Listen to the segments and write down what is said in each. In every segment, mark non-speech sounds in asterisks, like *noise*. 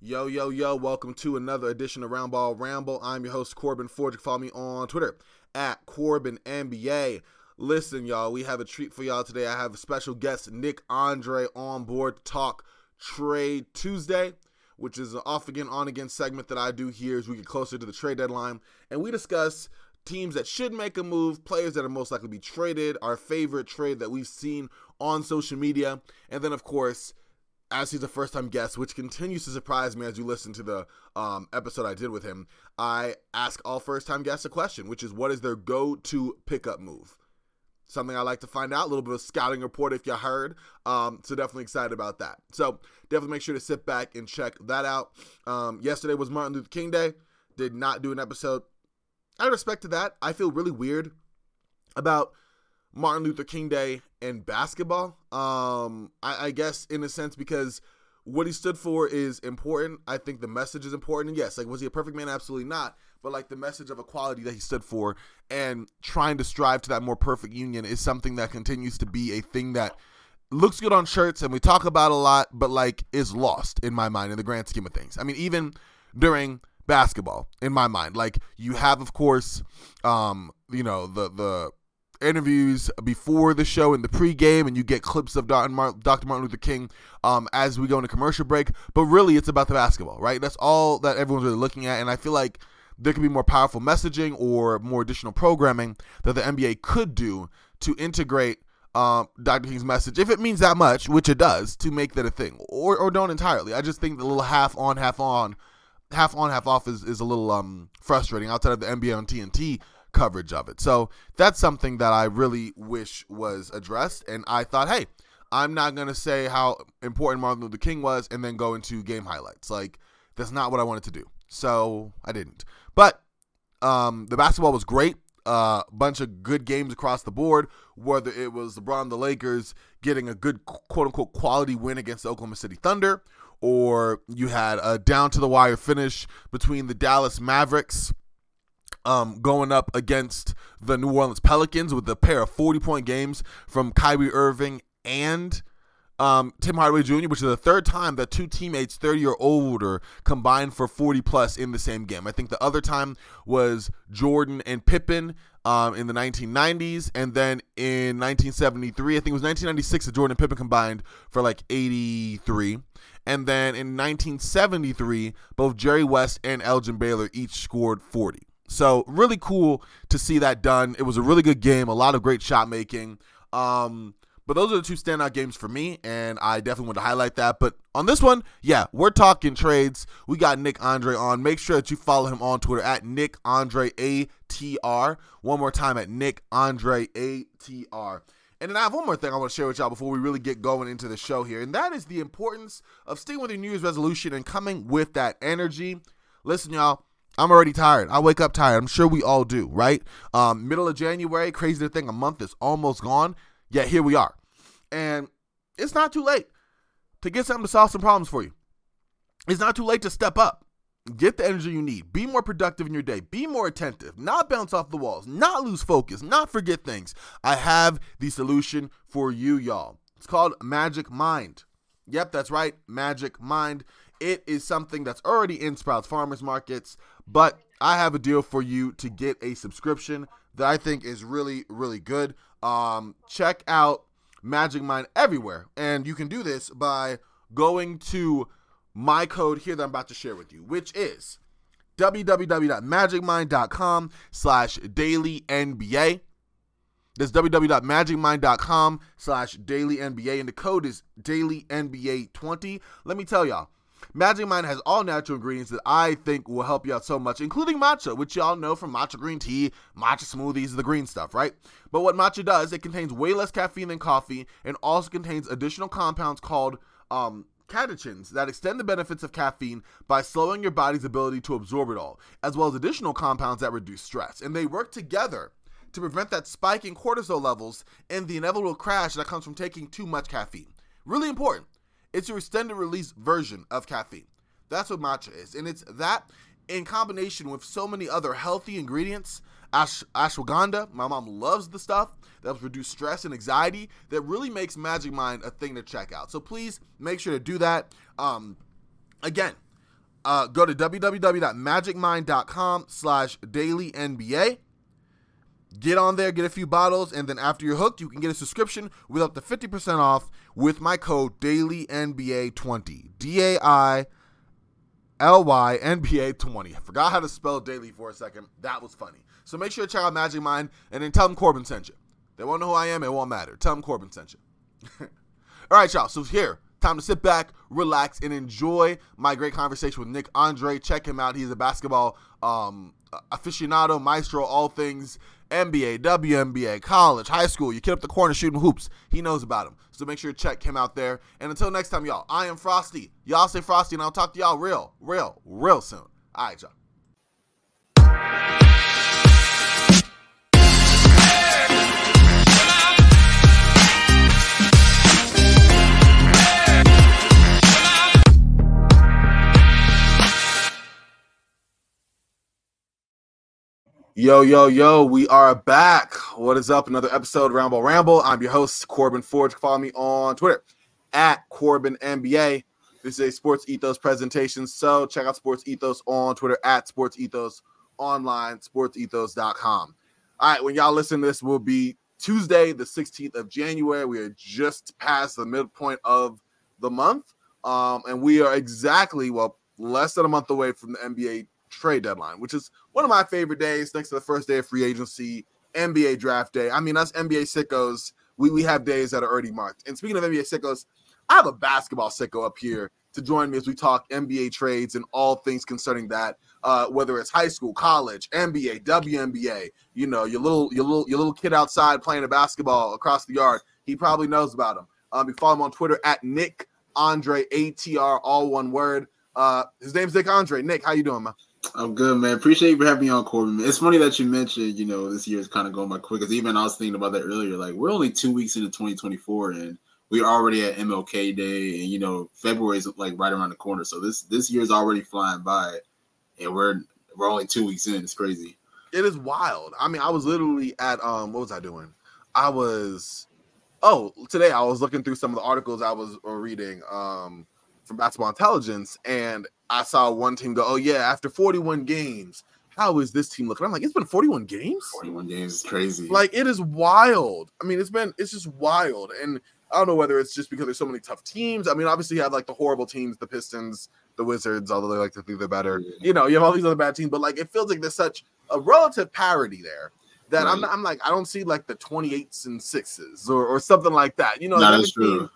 Yo, yo, yo, welcome to another edition of Roundball Ramble. I'm your host, Corban Forge. Follow me on Twitter at Corban NBA. Listen, y'all, we have a treat for y'all today. I have a special guest, Nick Andre, on board to talk Trade Tuesday, which is an off again, on again segment that I do here as we get closer to the trade deadline. And we discuss teams that should make a move, players that are most likely to be traded, our favorite trade that we've seen on social media, and then, of course, as he's a first time guest, which continues to surprise me as you listen to the um, episode I did with him, I ask all first time guests a question, which is what is their go to pickup move? Something I like to find out, a little bit of scouting report if you heard. Um, so definitely excited about that. So definitely make sure to sit back and check that out. Um, yesterday was Martin Luther King Day. Did not do an episode. Respect to that, I feel really weird about Martin Luther King Day and basketball. Um, I, I, guess in a sense because what he stood for is important. I think the message is important. And yes, like was he a perfect man? Absolutely not. But like the message of equality that he stood for and trying to strive to that more perfect union is something that continues to be a thing that looks good on shirts and we talk about a lot, but like is lost in my mind in the grand scheme of things. I mean, even during basketball, in my mind, like you have, of course, um, you know, the the interviews before the show in the pregame, and you get clips of Dr. Martin Luther King um, as we go into commercial break. But really, it's about the basketball, right? That's all that everyone's really looking at, and I feel like there could be more powerful messaging or more additional programming that the NBA could do to integrate um, Dr. King's message, if it means that much, which it does, to make that a thing, or or don't entirely. I just think the little half on, half on, half on, half off is, is a little um frustrating outside of the NBA on TNT coverage of it. So that's something that I really wish was addressed. And I thought, hey, I'm not going to say how important Martin Luther King was and then go into game highlights. Like, that's not what I wanted to do. So I didn't. But um, the basketball was great. A uh, bunch of good games across the board, whether it was LeBron, the Lakers getting a good quote unquote quality win against the Oklahoma City Thunder, or you had a down to the wire finish between the Dallas Mavericks um, going up against the New Orleans Pelicans with a pair of 40 point games from Kyrie Irving and um, Tim Hardaway Jr., which is the third time that two teammates 30 or older combined for 40 plus in the same game. I think the other time was Jordan and Pippen um, in the 1990s, and then in 1973, I think it was 1996 that Jordan and Pippen combined for like 83. And then in 1973, both Jerry West and Elgin Baylor each scored 40. So really cool to see that done. It was a really good game, a lot of great shot making. Um, but those are the two standout games for me, and I definitely want to highlight that. But on this one, yeah, we're talking trades. We got Nick Andre on. Make sure that you follow him on Twitter at Nick Andre ATR. One more time at Nick Andre ATR. And then I have one more thing I want to share with y'all before we really get going into the show here, and that is the importance of sticking with your New Year's resolution and coming with that energy. Listen, y'all, I'm already tired. I wake up tired. I'm sure we all do, right? Um, middle of January, crazy thing, a month is almost gone. Yet here we are. And it's not too late to get something to solve some problems for you. It's not too late to step up. Get the energy you need. Be more productive in your day. Be more attentive. Not bounce off the walls. Not lose focus. Not forget things. I have the solution for you, y'all. It's called Magic Mind. Yep, that's right. Magic Mind. It is something that's already in Sprouts Farmers Markets, but I have a deal for you to get a subscription that I think is really, really good. Um, check out Magic Mind everywhere, and you can do this by going to my code here that I'm about to share with you, which is www.magicmind.com slash daily NBA. That's www.magicmind.com slash daily NBA, and the code is daily NBA 20. Let me tell y'all, Magic Mind has all natural ingredients that I think will help you out so much, including matcha, which y'all know from matcha green tea, matcha smoothies, the green stuff, right? But what matcha does, it contains way less caffeine than coffee and also contains additional compounds called um, catechins that extend the benefits of caffeine by slowing your body's ability to absorb it all, as well as additional compounds that reduce stress. And they work together to prevent that spike in cortisol levels and the inevitable crash that comes from taking too much caffeine. Really important. It's your extended release version of caffeine. That's what matcha is. And it's that in combination with so many other healthy ingredients. Ash- ashwagandha, my mom loves the stuff that helps reduce stress and anxiety that really makes Magic Mind a thing to check out. So please make sure to do that. Um, again, uh, go to www.magicmind.com slash daily NBA. Get on there, get a few bottles, and then after you're hooked, you can get a subscription with up to 50% off with my code DailyNBA20. D A I L Y N B A 20. I forgot how to spell daily for a second. That was funny. So make sure to check out Magic Mind and then tell them Corban sent you. They won't know who I am, it won't matter. Tell them Corban sent you. *laughs* All right, y'all. So here, time to sit back, relax, and enjoy my great conversation with Nick Andre. Check him out. He's a basketball um, aficionado, maestro, all things NBA, WNBA, college, high school. You kid up the corner shooting hoops. He knows about them. So make sure to check him out there. And until next time, y'all, I am Frosty. Y'all stay Frosty, and I'll talk to y'all real, real, real soon. All right, y'all. Yo, yo, yo, we are back. What is up? Another episode of Roundball Ramble. I'm your host, Corban Forge. Follow me on Twitter at Corban NBA. This is a Sports Ethos presentation. So check out Sports Ethos on Twitter at Sports Ethos online, sportsethos.com. All right, when y'all listen to this, will be Tuesday, the 16th of January. We are just past the midpoint of the month. Um, and we are exactly, well, less than a month away from the NBA trade deadline, which is one of my favorite days next to the first day of free agency, NBA draft day. I mean, us NBA sickos, we, we have days that are already marked. And speaking of NBA sickos, I have a basketball sicko up here to join me as we talk NBA trades and all things concerning that. Uh, whether it's high school, college, NBA, WNBA, you know, your little your little your little kid outside playing a basketball across the yard, he probably knows about him. Um, you follow him on Twitter at Nick Andre ATR, all one word. Uh, his name's Nick Andre. Nick, how you doing, man? I'm good, man. Appreciate you for having me on, Corban. It's funny that you mentioned, you know, this year is kind of going by quick. Because even I was thinking about that earlier. Like, we're only two weeks into 2024, and we're already at MLK Day, and you know, February is like right around the corner. So this this year is already flying by, and we're we're only two weeks in. It's crazy. It is wild. I mean, I was literally at um, what was I doing? I was, oh, today I was looking through some of the articles I was reading um from Basketball Intelligence, and I saw one team go, "Oh yeah, after 41 games, how is this team looking?" I'm like, "It's been 41 games. 41 games is crazy. Like it is wild. I mean, it's been it's just wild, and I don't know whether it's just because there's so many tough teams. I mean, obviously you have like the horrible teams, the Pistons, the Wizards, although they like to think they're better. Yeah. You know, you have all these other bad teams, but like it feels like there's such a relative parity there that right. I'm, I'm like I don't see like the 28s and sixes or, or something like that. You know, that is true.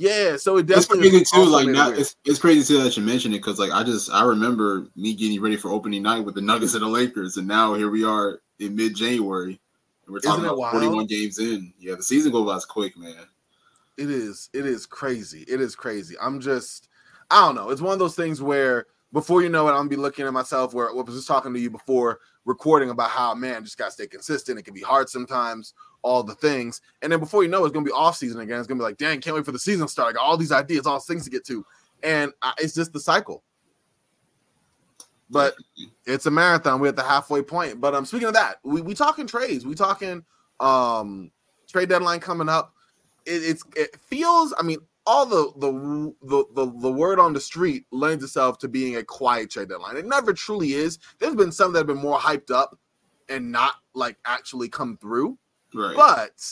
Yeah, so it definitely it's crazy too. Like now, it's, it's crazy too that you mentioned it because like I just I remember me getting ready for opening night with the Nuggets and the Lakers, and now here we are in mid January, and we're talking about wild? 41 games in. Yeah, the season goes by quick, man. It is. It is crazy. It is crazy. I'm just, I don't know. It's one of those things where before you know it, I'm gonna be looking at myself where I was just talking to you before recording about how man just gotta stay consistent. It can be hard sometimes all the things. And then before you know, it's gonna be off season again. It's gonna be like, dang, can't wait for the season to start. I got all these ideas, all these things to get to, and I, it's just the cycle. But it's a marathon. We're at the halfway point. But I'm um, speaking of that, we we talking trades. We talking um trade deadline coming up. It, it's it feels. I mean, all the, the the the the word on the street lends itself to being a quiet trade deadline. It never truly is. There's been some that have been more hyped up and not like actually come through. Right. But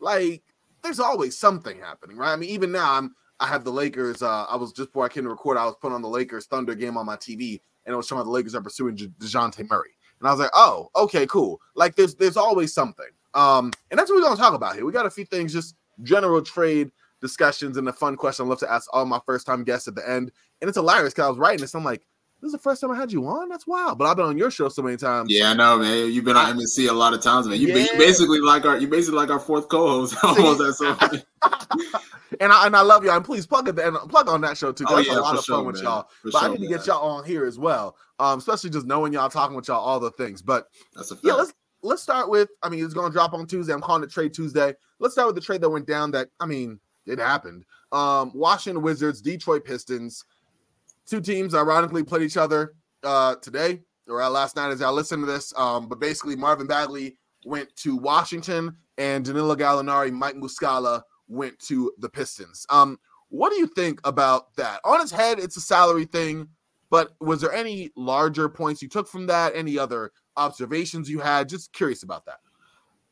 like, there's always something happening, right? I mean, even now, I'm I have the Lakers. Uh, I was just before I came to record, I was putting on the Lakers Thunder game on my TV, and it was showing the Lakers are pursuing Dejounte Murray, and I was like, oh, okay, cool. Like, there's there's always something. Um, and that's what we're gonna talk about here. We got a few things, just general trade discussions and a fun question I love to ask all my first time guests at the end. And it's hilarious because I was writing this. I'm like, this is the first time I had you on. That's wild. But I've been on your show so many times. Yeah, I know, man. You've been on MNC a lot of times, man. You, yeah. you basically like our you basically like our fourth co-host. *laughs* Almost so. *laughs* and I and I love y'all. And please plug it and plug on that show too. Oh, yeah, a lot of sure, fun with man. y'all. For but sure, I need to get y'all on here as well. Um, especially just knowing y'all talking with y'all all the things. But That's a fact. yeah, let's let's start with. I mean, it's going to drop on Tuesday. I'm calling it Trade Tuesday. Let's start with the trade that went down. That I mean, it happened. Um, Washington Wizards, Detroit Pistons. Two teams ironically played each other uh, today or last night as I listened to this. Um, but basically, Marvin Bagley went to Washington, and Danilo Gallinari, Mike Muscala went to the Pistons. Um, what do you think about that? On its head, it's a salary thing. But was there any larger points you took from that? Any other observations you had? Just curious about that.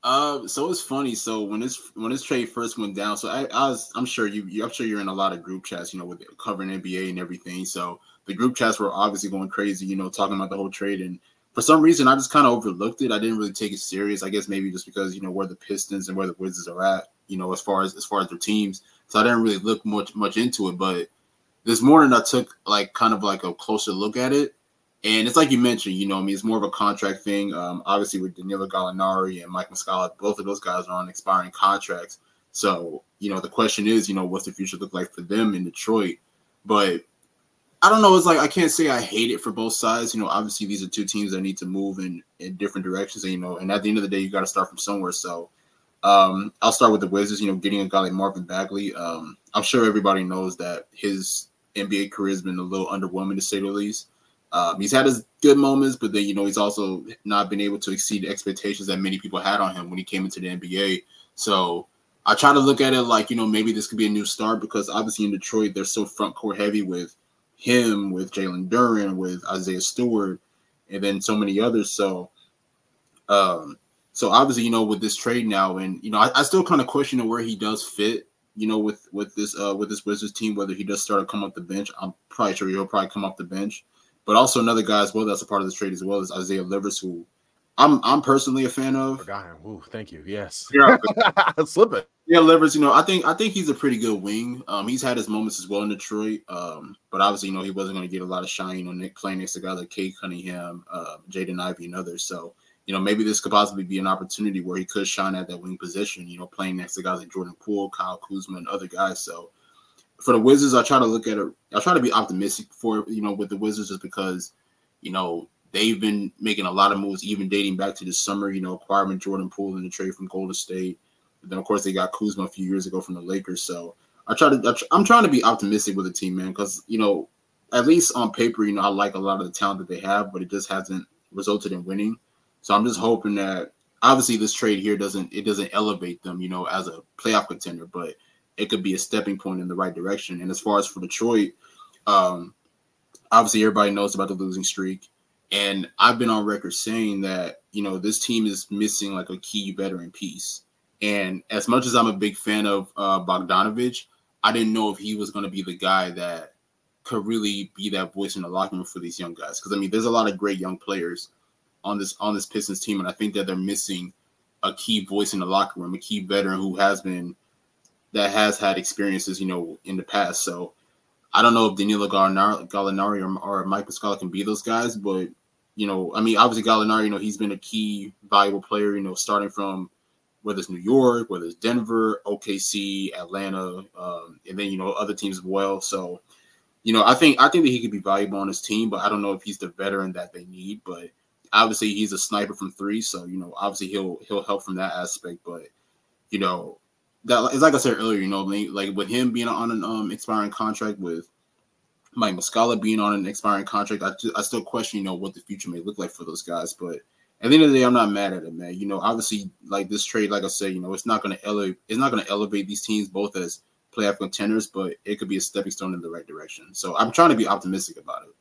Uh, so it's funny. So when this when this trade first went down, so I, I was I'm sure you, you I'm sure you're in a lot of group chats, you know, with covering NBA and everything. So the group chats were obviously going crazy, you know, talking about the whole trade. And for some reason, I just kind of overlooked it. I didn't really take it serious. I guess maybe just because you know where the Pistons and where the Wizards are at, you know, as far as as far as their teams. So I didn't really look much much into it. But this morning, I took like kind of like a closer look at it and it's like you mentioned, you know, I mean, it's more of a contract thing. Um, obviously, with Danilo Gallinari and Mike Muscala, both of those guys are on expiring contracts. So, you know, the question is, you know, what's the future look like for them in Detroit? But I don't know. It's like I can't say I hate it for both sides. You know, obviously these are two teams that need to move in in different directions. And, you know, and at the end of the day, you got to start from somewhere. So, um, I'll start with the Wizards. You know, getting a guy like Marvin Bagley. Um, I'm sure everybody knows that his NBA career has been a little underwhelming to say the least. Um, he's had his good moments, but then you know he's also not been able to exceed the expectations that many people had on him when he came into the NBA. So I try to look at it like you know maybe this could be a new start because obviously in Detroit they're so front court heavy with him, with Jalen Duren, with Isaiah Stewart, and then so many others. So, um, so obviously you know with this trade now, and you know I, I still kind of question where he does fit. You know, with with this uh with this Wizards team, whether he does start to come off the bench, I'm probably sure he'll probably come off the bench. But also another guy as well that's a part of this trade as well is Isaiah Livers, who I'm I'm personally a fan of. Forgot him. Ooh, thank you. Yes. Yeah. *laughs* Slip it. Yeah, Livers. You know, I think I think he's a pretty good wing. Um, he's had his moments as well in Detroit. Um, but obviously, you know, he wasn't going to get a lot of shine on Nick playing next to guys like Cade Cunningham, uh, Jaden Ivey, and others. So, you know, maybe this could possibly be an opportunity where he could shine at that wing position. You know, playing next to guys like Jordan Poole, Kyle Kuzma, and other guys. So, for the Wizards, I try to look at it. I try to be optimistic for you know with the Wizards just because you know, they've been making a lot of moves, even dating back to the summer, you know, acquiring Jordan Poole in the trade from Golden State. But then, of course, they got Kuzma a few years ago from the Lakers. So I try to, I'm trying to be optimistic with the team, man, because, you know, at least on paper, you know, I like a lot of the talent that they have, but it just hasn't resulted in winning. So I'm just hoping that obviously this trade here doesn't it doesn't elevate them, you know, as a playoff contender, but it could be a stepping point in the right direction. And as far as for Detroit, um, obviously everybody knows about the losing streak. And I've been on record saying that, you know, this team is missing like a key veteran piece. And as much as I'm a big fan of uh, Bogdanovic, I didn't know if he was going to be the guy that could really be that voice in the locker room for these young guys. Because I mean, there's a lot of great young players on this on this Pistons team, and I think that they're missing a key voice in the locker room, a key veteran who has been that has had experiences, you know, in the past. So I don't know if Danilo Gallinari, or, or Mike Muscala can be those guys, but you know, I mean, obviously Gallinari, you know, he's been a key valuable player, you know, starting from whether it's New York, whether it's Denver, OKC, Atlanta, um, and then you know other teams as well. So, you know, I think I think that he could be valuable on his team, but I don't know if he's the veteran that they need. But obviously, he's a sniper from three, so you know, obviously he'll he'll help from that aspect. But you know, that it's like I said earlier, you know, like with him being on an um expiring contract with Mike Muscala being on an expiring contract, I, I still question, you know, what the future may look like for those guys. But at the end of the day, I'm not mad at it, man. You know, obviously, like this trade, like I said, you know, it's not going to elevate, it's not going to elevate these teams both as playoff contenders, but it could be a stepping stone in the right direction. So I'm trying to be optimistic about it.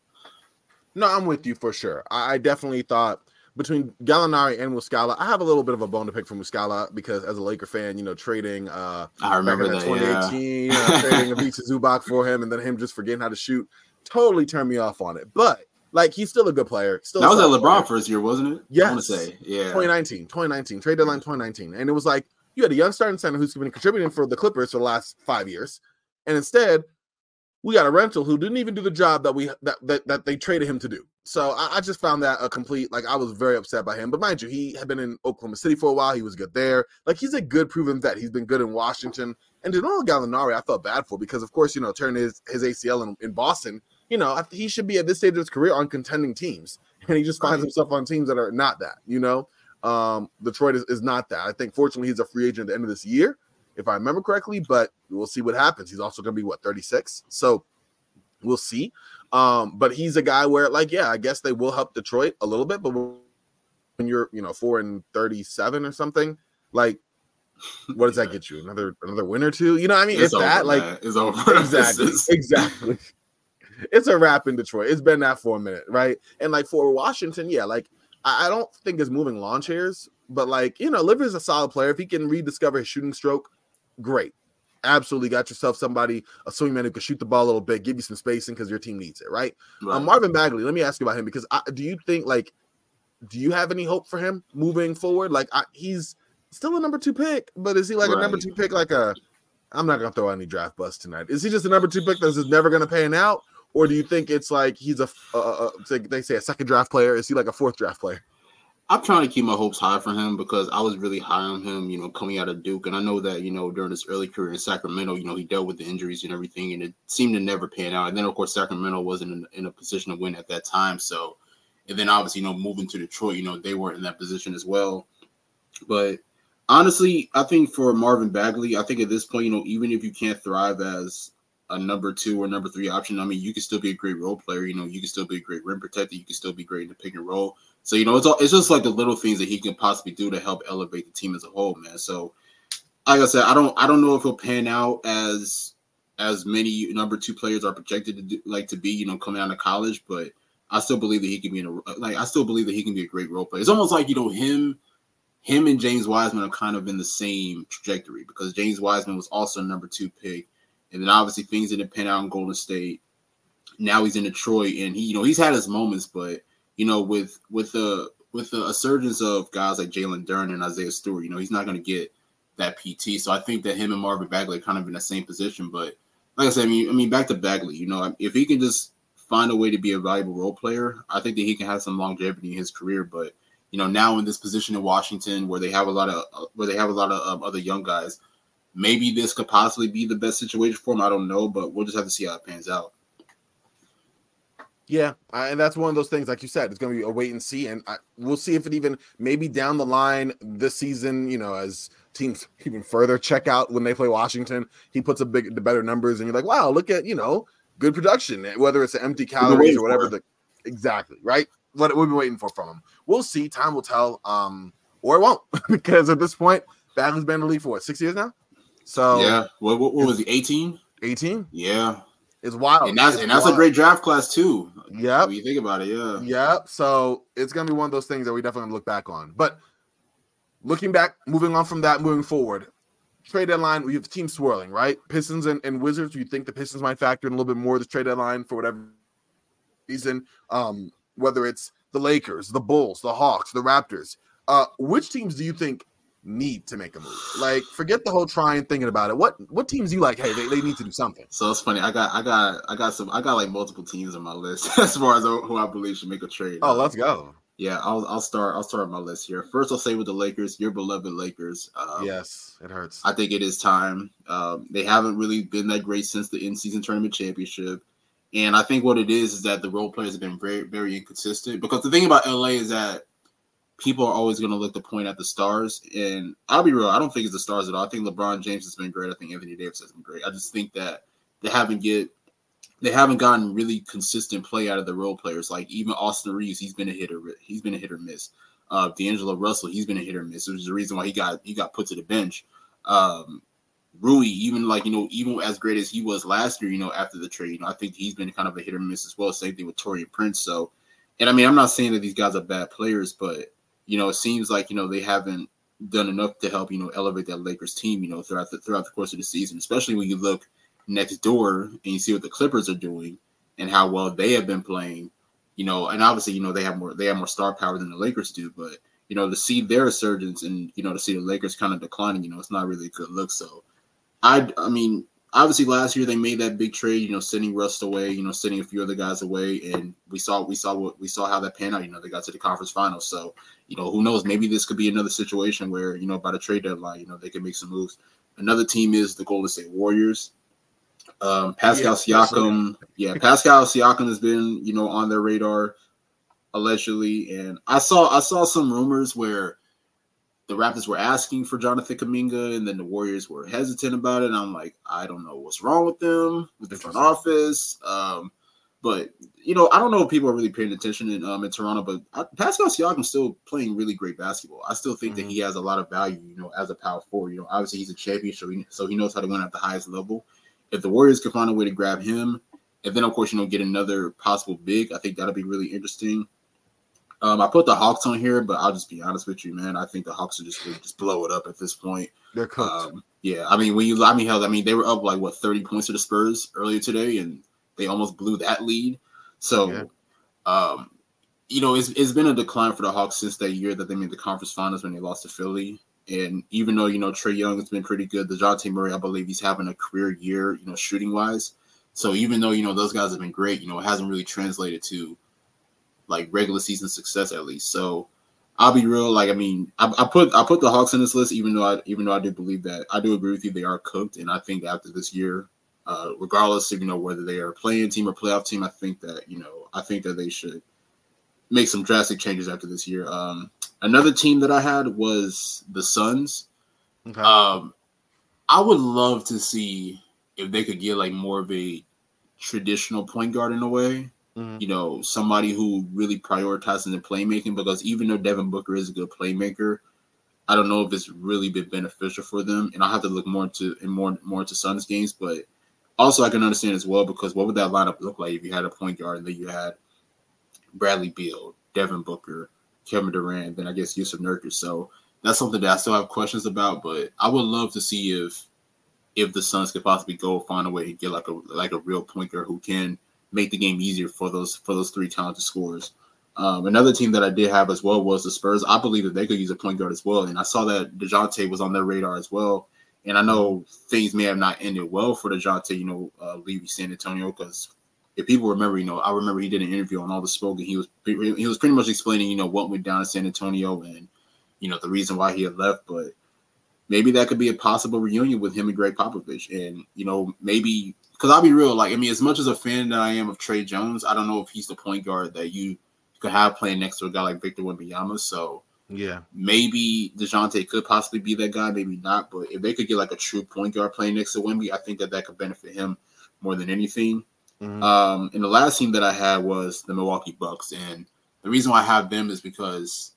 No, I'm with you for sure. I definitely thought between Gallinari and Muscala, I have a little bit of a bone to pick for Muscala because as a Laker fan, you know, trading uh I remember that 2018, yeah. uh, trading *laughs* Ivica Zubac for him and then him just forgetting how to shoot totally turned me off on it. But like he's still a good player. Still that was at LeBron player. first year, wasn't it? Yeah. I want to say, yeah. 2019, 2019, trade deadline 2019. And it was like you had a young starting center who's been contributing for the Clippers for the last five years. And instead, we got a rental who didn't even do the job that we that that, that they traded him to do. So I, I, just found that a complete like I was very upset by him. But mind you, he had been in Oklahoma City for a while. He was good there. Like he's a good proven vet. He's been good in Washington. And Danilo Gallinari, I felt bad for because of course you know turning his his ACL in, in Boston. You know he should be at this stage of his career on contending teams, *laughs* and he just finds himself on teams that are not that. You know, um, Detroit is, is not that. I think fortunately he's a free agent at the end of this year, if I remember correctly. But we'll see what happens. He's also going to be what 36. So we'll see. Um, but he's a guy where, like, yeah, I guess they will help Detroit a little bit, but when you're, you know, four and thirty-seven or something, like, what does that get you? Another another win or two? You know, I mean, it's, it's that over, like man. it's over. *laughs* Exactly, exactly. it's a wrap in Detroit. It's been that for a minute, right? And like for Washington, yeah, like I, I don't think it's moving lawn chairs, but like you know, Liver's a solid player. If he can rediscover his shooting stroke, great. Absolutely got yourself somebody, a swingman who can shoot the ball a little bit, give you some spacing because your team needs it, right? right. Um, Marvin Bagley, let me ask you about him because I, do you think like, do you have any hope for him moving forward? Like I, he's still a number two pick, but is he like right. a number two pick, like a I'm not gonna throw any draft bust tonight. Is he just a number two pick that's just never gonna pan out, or do you think it's like he's a, a, a they say a second draft player? Is he like a fourth draft player? I'm trying to keep my hopes high for him because I was really high on him, you know, coming out of Duke, and I know that you know during his early career in Sacramento, you know, he dealt with the injuries and everything, and it seemed to never pan out. And then of course Sacramento wasn't in, in a position to win at that time, so and then obviously you know moving to Detroit, you know, they weren't in that position as well. But honestly, I think for Marvin Bagley, I think at this point, you know, even if you can't thrive as a number two or number three option, I mean, you can still be a great role player. You know, you can still be a great rim protector. You can still be great in the pick and roll. So you know, it's all, it's just like the little things that he can possibly do to help elevate the team as a whole, man. So, like I said, I don't I don't know if he'll pan out as as many number two players are projected to do, like to be, you know, coming out of college, but I still believe that he can be in a like I still believe that he can be a great role player. It's almost like you know him him and James Wiseman are kind of in the same trajectory because James Wiseman was also a number two pick, and then obviously things didn't pan out in Golden State. Now he's in Detroit, and he, you know, he's had his moments, but you know, with with the with the surgence of guys like Jalen Duren and Isaiah Stewart, you know, he's not going to get that PT. So I think that him and Marvin Bagley are kind of in the same position. But like I said, I mean, I mean, back to Bagley, you know, if he can just find a way to be a valuable role player, I think that he can have some longevity in his career. But you know, now in this position in Washington where they have a lot of where they have a lot of um, other young guys, maybe this could possibly be the best situation for him. I don't know, but we'll just have to see how it pans out. Yeah, and that's one of those things, like you said, it's going to be a wait and see, and I, we'll see if it even maybe down the line this season, you know, as teams *laughs* even further check out when they play Washington, he puts a big the better numbers, and you're like, wow, look at you know good production, whether it's empty calories or whatever. The exactly right what we've been waiting for from him. We'll see. Time will tell. Um, or it won't, *laughs* because at this point, Bagley's been in the league for what six years now. So yeah, what, what, what was he? 18? 18? Yeah. It's wild. And that's it's and that's wild. a great draft class too. Yeah. When you think about it, yeah. Yep. So it's gonna be one of those things that we definitely look back on. But looking back, moving on from that, moving forward, trade deadline, we have the team swirling, right? Pistons and, and Wizards. You think the Pistons might factor in a little bit more the trade deadline for whatever reason. Um, whether it's the Lakers, the Bulls, the Hawks, the Raptors. Uh, which teams do you think need to make a move? Like, forget the whole trying thinking about it. What what teams you like? Hey, they, they need to do something. So it's funny. I got I got I got some I got like multiple teams on my list *laughs* as far as who I believe should make a trade. Oh, let's go. Yeah, I'll I'll start I'll start my list here. First, I'll say with the Lakers, your beloved Lakers. Um, yes, it hurts. I think it is time. Um, they haven't really been that great since the in-season tournament championship. And I think what it is is that the role players have been very, very inconsistent. Because the thing about LA is that people are always going to look to point at the stars. And I'll be real, I don't think it's the stars at all. I think LeBron James has been great. I think Anthony Davis has been great. I just think that they haven't get they haven't gotten really consistent play out of the role players. Like even Austin Reaves, he's been a hitter. He's been a hit or miss. Uh, D'Angelo Russell, he's been a hit or miss, which is the reason why he got he got put to the bench. Um, Rui, even like you know, even as great as he was last year, you know, after the trade, you know, I think he's been kind of a hit or miss as well. Same thing with Taurean Prince. So, and I mean, I'm not saying that these guys are bad players, but you know, it seems like you know they haven't done enough to help you know elevate that Lakers team, you know, throughout the throughout the course of the season. Especially when you look next door and you see what the Clippers are doing and how well they have been playing. You know, and obviously, you know, they have more they have more star power than the Lakers do, but you know, to see their resurgence and you know to see the Lakers kind of declining, you know, it's not really a good look. So I I mean, obviously last year they made that big trade, you know, sending Russ away, you know, sending a few other guys away, and we saw we saw what we saw how that panned out. You know, they got to the conference finals, so you know, who knows? Maybe this could be another situation where you know by the trade deadline, you know, they can make some moves. Another team is the Golden State Warriors. Um, Pascal yeah, Siakam, yeah, Pascal Siakam has been you know on their radar allegedly, and I saw I saw some rumors where the Raptors were asking for Jonathan Kuminga, and then the Warriors were hesitant about it. And I'm like, I don't know what's wrong with them, with the front office. Um, but you know, I don't know if people are really paying attention in um in Toronto, but I, Pascal Siakam's still playing really great basketball. I still think mm-hmm. that he has a lot of value, you know, as a power forward. You know, obviously he's a champion, so he, so he knows how to win at the highest level. If the Warriors can find a way to grab him and then of course you know get another possible big. I think that'll be really interesting. Um, I put the Hawks on here, but I'll just be honest with you, man. I think the Hawks are just just blow it up at this point. They're cooked. Um, yeah, I mean when you, I mean hell, I mean they were up like what thirty points to the Spurs earlier today, and they almost blew that lead. So, yeah. um, you know, it's it's been a decline for the Hawks since that year that they made the conference finals when they lost to Philly. And even though you know Trae Young has been pretty good, the Dejounte Murray, I believe he's having a career year, you know, shooting wise. So even though you know those guys have been great, you know, it hasn't really translated to like regular season success at least. So I'll be real. Like I mean, I, I, put I put the Hawks in this list, even though I even though I do believe that I do agree with you, they are cooked, and I think after this year, uh, regardless of you know whether they are a play-in team or playoff team, I think that you know I think that they should make some drastic changes after this year. Um, another team that I had was the Suns. Okay. Um, I would love to see if they could get like more of a traditional point guard in a way. Mm-hmm. You know, somebody who really prioritizes the playmaking because even though Devin Booker is a good playmaker, I don't know if it's really been beneficial for them. And I'll have to look more into and more more into Suns games, but also I can understand as well because what would that lineup look like if you had a point guard and then you had Bradley Beal, Devin Booker, Kevin Durant, then I guess Jusuf Nurkic. So that's something that I still have questions about, but I would love to see if if the Suns could possibly go find a way to get like a like a real point guard who can make the game easier for those for those three talented scorers. Um, another team that I did have as well was the Spurs. I believe that they could use a point guard as well, and I saw that Dejounte was on their radar as well. And I know things may have not ended well for Dejounte, you know, uh, leaving San Antonio because if people remember, you know, I remember he did an interview on all the smoke, and he was he was pretty much explaining, you know, what went down in San Antonio and you know the reason why he had left. But maybe that could be a possible reunion with him and Gregg Popovich, and you know, maybe because I'll be real, like I mean, as much as a fan that I am of Tre Jones, I don't know if he's the point guard that you could have playing next to a guy like Victor Wembanyama. So yeah, maybe Dejounte could possibly be that guy, maybe not. But if they could get like a true point guard playing next to Wemby, I think that that could benefit him more than anything. Mm-hmm. Um, and the last team that I had was the Milwaukee Bucks, and the reason why I have them is because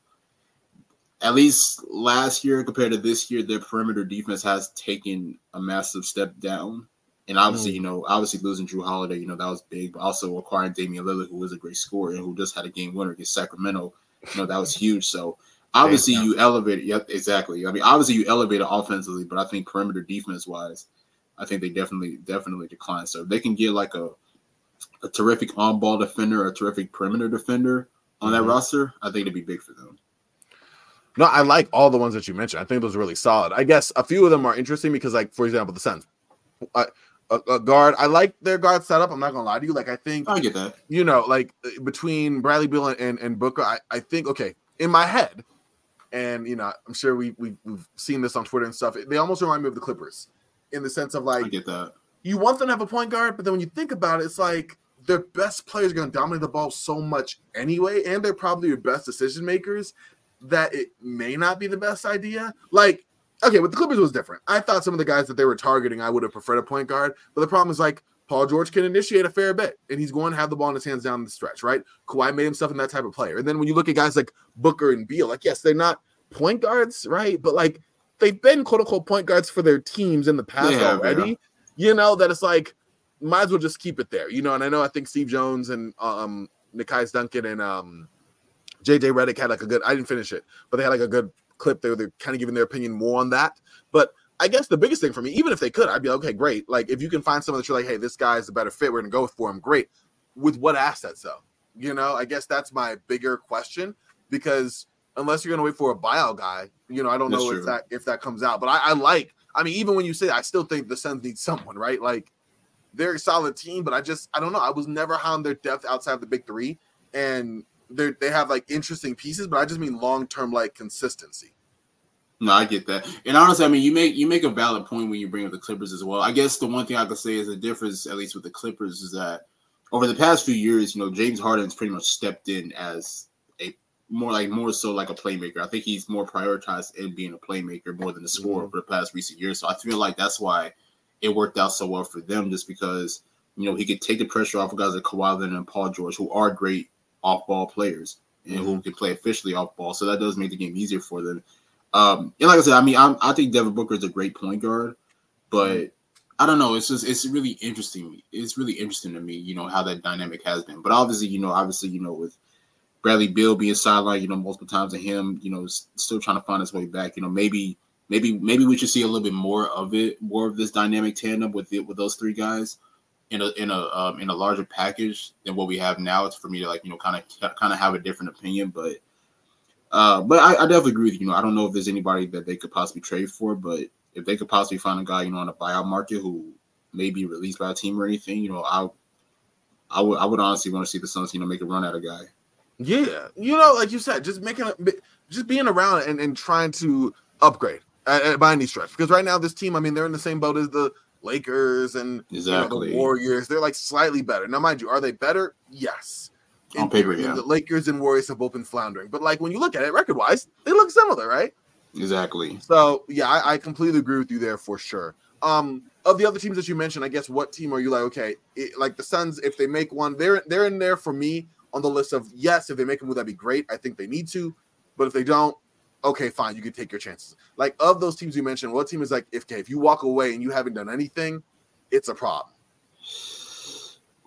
at least last year compared to this year, their perimeter defense has taken a massive step down. And obviously, mm. you know, obviously losing Jrue Holiday, you know, that was big. But also acquiring Damian Lillard, who was a great scorer and who just had a game winner against Sacramento, you know, that was huge. So obviously you elevate Yep, exactly. I mean, obviously you elevate offensively, but I think perimeter defense wise, I think they definitely definitely decline. So they can get like a a terrific on ball defender, a terrific perimeter defender on that mm-hmm. roster, I think it'd be big for them. No, I like all the ones that you mentioned. I think those are really solid. I guess a few of them are interesting because, like, for example, the Suns. A, a, guard. I like their guard setup. I'm not gonna lie to you. Like I think I get that. You know, like uh, between Bradley Beal and, and Booker, I, I think okay in my head, and you know, I'm sure we, we we've seen this on Twitter and stuff. They almost remind me of the Clippers in the sense of like I get that. You want them to have a point guard, but then when you think about it, it's like their best players are going to dominate the ball so much anyway, and they're probably your best decision makers that it may not be the best idea. Like okay, with the Clippers was different. I thought some of the guys that they were targeting, I would have preferred a point guard. But the problem is like Paul George can initiate a fair bit, and he's going to have the ball in his hands down the stretch, right? Kawhi made himself in that type of player. And then when you look at guys like Booker and Beal, like yes, they're not point guards, right? But like they've been quote unquote point guards for their teams in the past yeah, already. Yeah. You know that it's like might as well just keep it there, you know. And I know I think Steve Jones and um Nekias Duncan and um JJ Redick had like a good. I didn't finish it, but they had like a good clip there. They're kind of giving their opinion more on that. But I guess the biggest thing for me, even if they could, I'd be like, okay, great. Like if you can find someone that you're like, hey, this guy is a better fit, we're gonna go for him. Great. With what assets though? You know, I guess that's my bigger question because unless you're gonna wait for a buyout guy, you know, I don't that's know true. if that if that comes out. But I, I like. I mean, even when you say, I still think the Suns need someone, right? Like they're a solid team, but I just I don't know. I was never high on their depth outside of the big three, and they they have like interesting pieces, but I just mean long term like consistency. No, I get that. And honestly, I mean, you make you make a valid point when you bring up the Clippers as well. I guess the one thing I could say is the difference, at least with the Clippers, is that over the past few years, you know, James Harden's pretty much stepped in as a more like more so like a playmaker. I think he's more prioritized in being a playmaker more than a scorer mm-hmm. for the past recent years. So I feel like that's why it worked out so well for them, just because you know he could take the pressure off of guys like Kawhi Leonard and Paul George, who are great off ball players and mm-hmm. who can play officially off ball. So that does make the game easier for them. Um, and like I said, I mean, I'm, i think Devin Booker is a great point guard, but I don't know. It's just it's really interesting. It's really interesting to me, you know, how that dynamic has been. But obviously, you know, obviously, you know, with Bradley Beal being sidelined, you know, multiple times, and him, you know, still trying to find his way back. You know, maybe, maybe, maybe we should see a little bit more of it, more of this dynamic tandem with it with those three guys in a in a um, in a larger package than what we have now. It's for me to like, you know, kind of kind of have a different opinion, but. Uh, but I, I definitely agree with you. You know, I don't know if there's anybody that they could possibly trade for, but if they could possibly find a guy, you know, on a buyout market who may be released by a team or anything, you know, I I would I would honestly want to see the Suns, you know, make a run at a guy. Yeah, you know, like you said, just making a, just being around and, and trying to upgrade uh, by any stretch. Because right now, this team, I mean, they're in the same boat as the Lakers and exactly. you know, the Warriors. They're like slightly better. Now, mind you, are they better? Yes. On paper, yeah. The Lakers and Warriors have both been floundering, but like when you look at it record wise, they look similar, right? Exactly. So yeah, I, I, completely agree with you there for sure. Um, of the other teams that you mentioned, I guess what team are you like? Okay, it, like the Suns, if they make one, they're they're in there for me on the list of yes. If they make a move, that'd be great. I think they need to, but if they don't, okay, fine, you can take your chances. Like of those teams you mentioned, what team is like if if you walk away and you haven't done anything, it's a problem.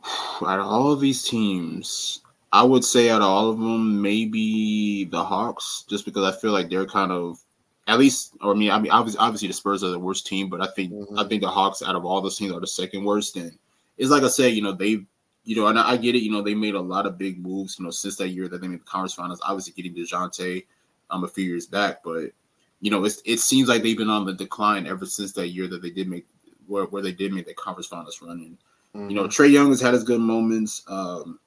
*sighs* Out of all of these teams, I would say out of all of them, maybe the Hawks, just because I feel like they're kind of at least, or I mean, I mean, obviously, obviously the Spurs are the worst team, but I think mm-hmm. I think the Hawks out of all those teams are the second worst. And it's like I said, you know, they, you know, and I get it, you know, they made a lot of big moves, you know, since that year that they made the conference finals. Obviously, getting Dejounte um a few years back, but you know, it's, it seems like they've been on the decline ever since that year that they did make where, where they did make the conference finals running. Mm-hmm. you know, mm-hmm. Young has had his good moments. Um,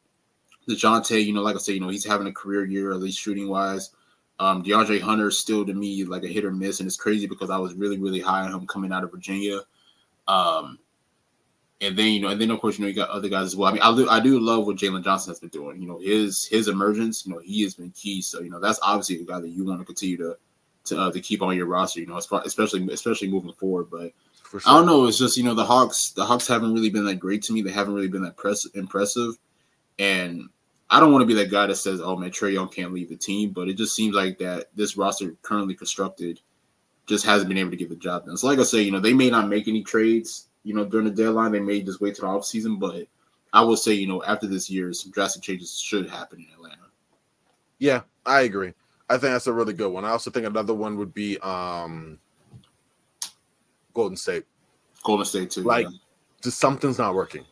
Dejounte, you know, like I said, you know, he's having a career year, at least shooting wise. Um, DeAndre Hunter still to me like a hit or miss, and it's crazy because I was really really high on him coming out of Virginia. Um, and then you know, and then of course you know you got other guys as well. I mean, I do I do love what Jalen Johnson has been doing. You know, his his emergence. You know, he has been key. So you know, that's obviously a guy that you want to continue to to uh, to keep on your roster. You know, especially especially moving forward. But sure. I don't know. It's just you know the Hawks. The Hawks haven't really been that great to me. They haven't really been that press, impressive. And I don't want to be that guy that says, "Oh man, Trae Young can't leave the team," but it just seems like that this roster currently constructed just hasn't been able to get the job done. So, like I say, you know, they may not make any trades, you know, during the deadline. They may just wait till the off season, but I will say, you know, after this year, some drastic changes should happen in Atlanta. Yeah, I agree. I think that's a really good one. I also think another one would be um Golden State. Golden State too. Like, yeah. just something's not working.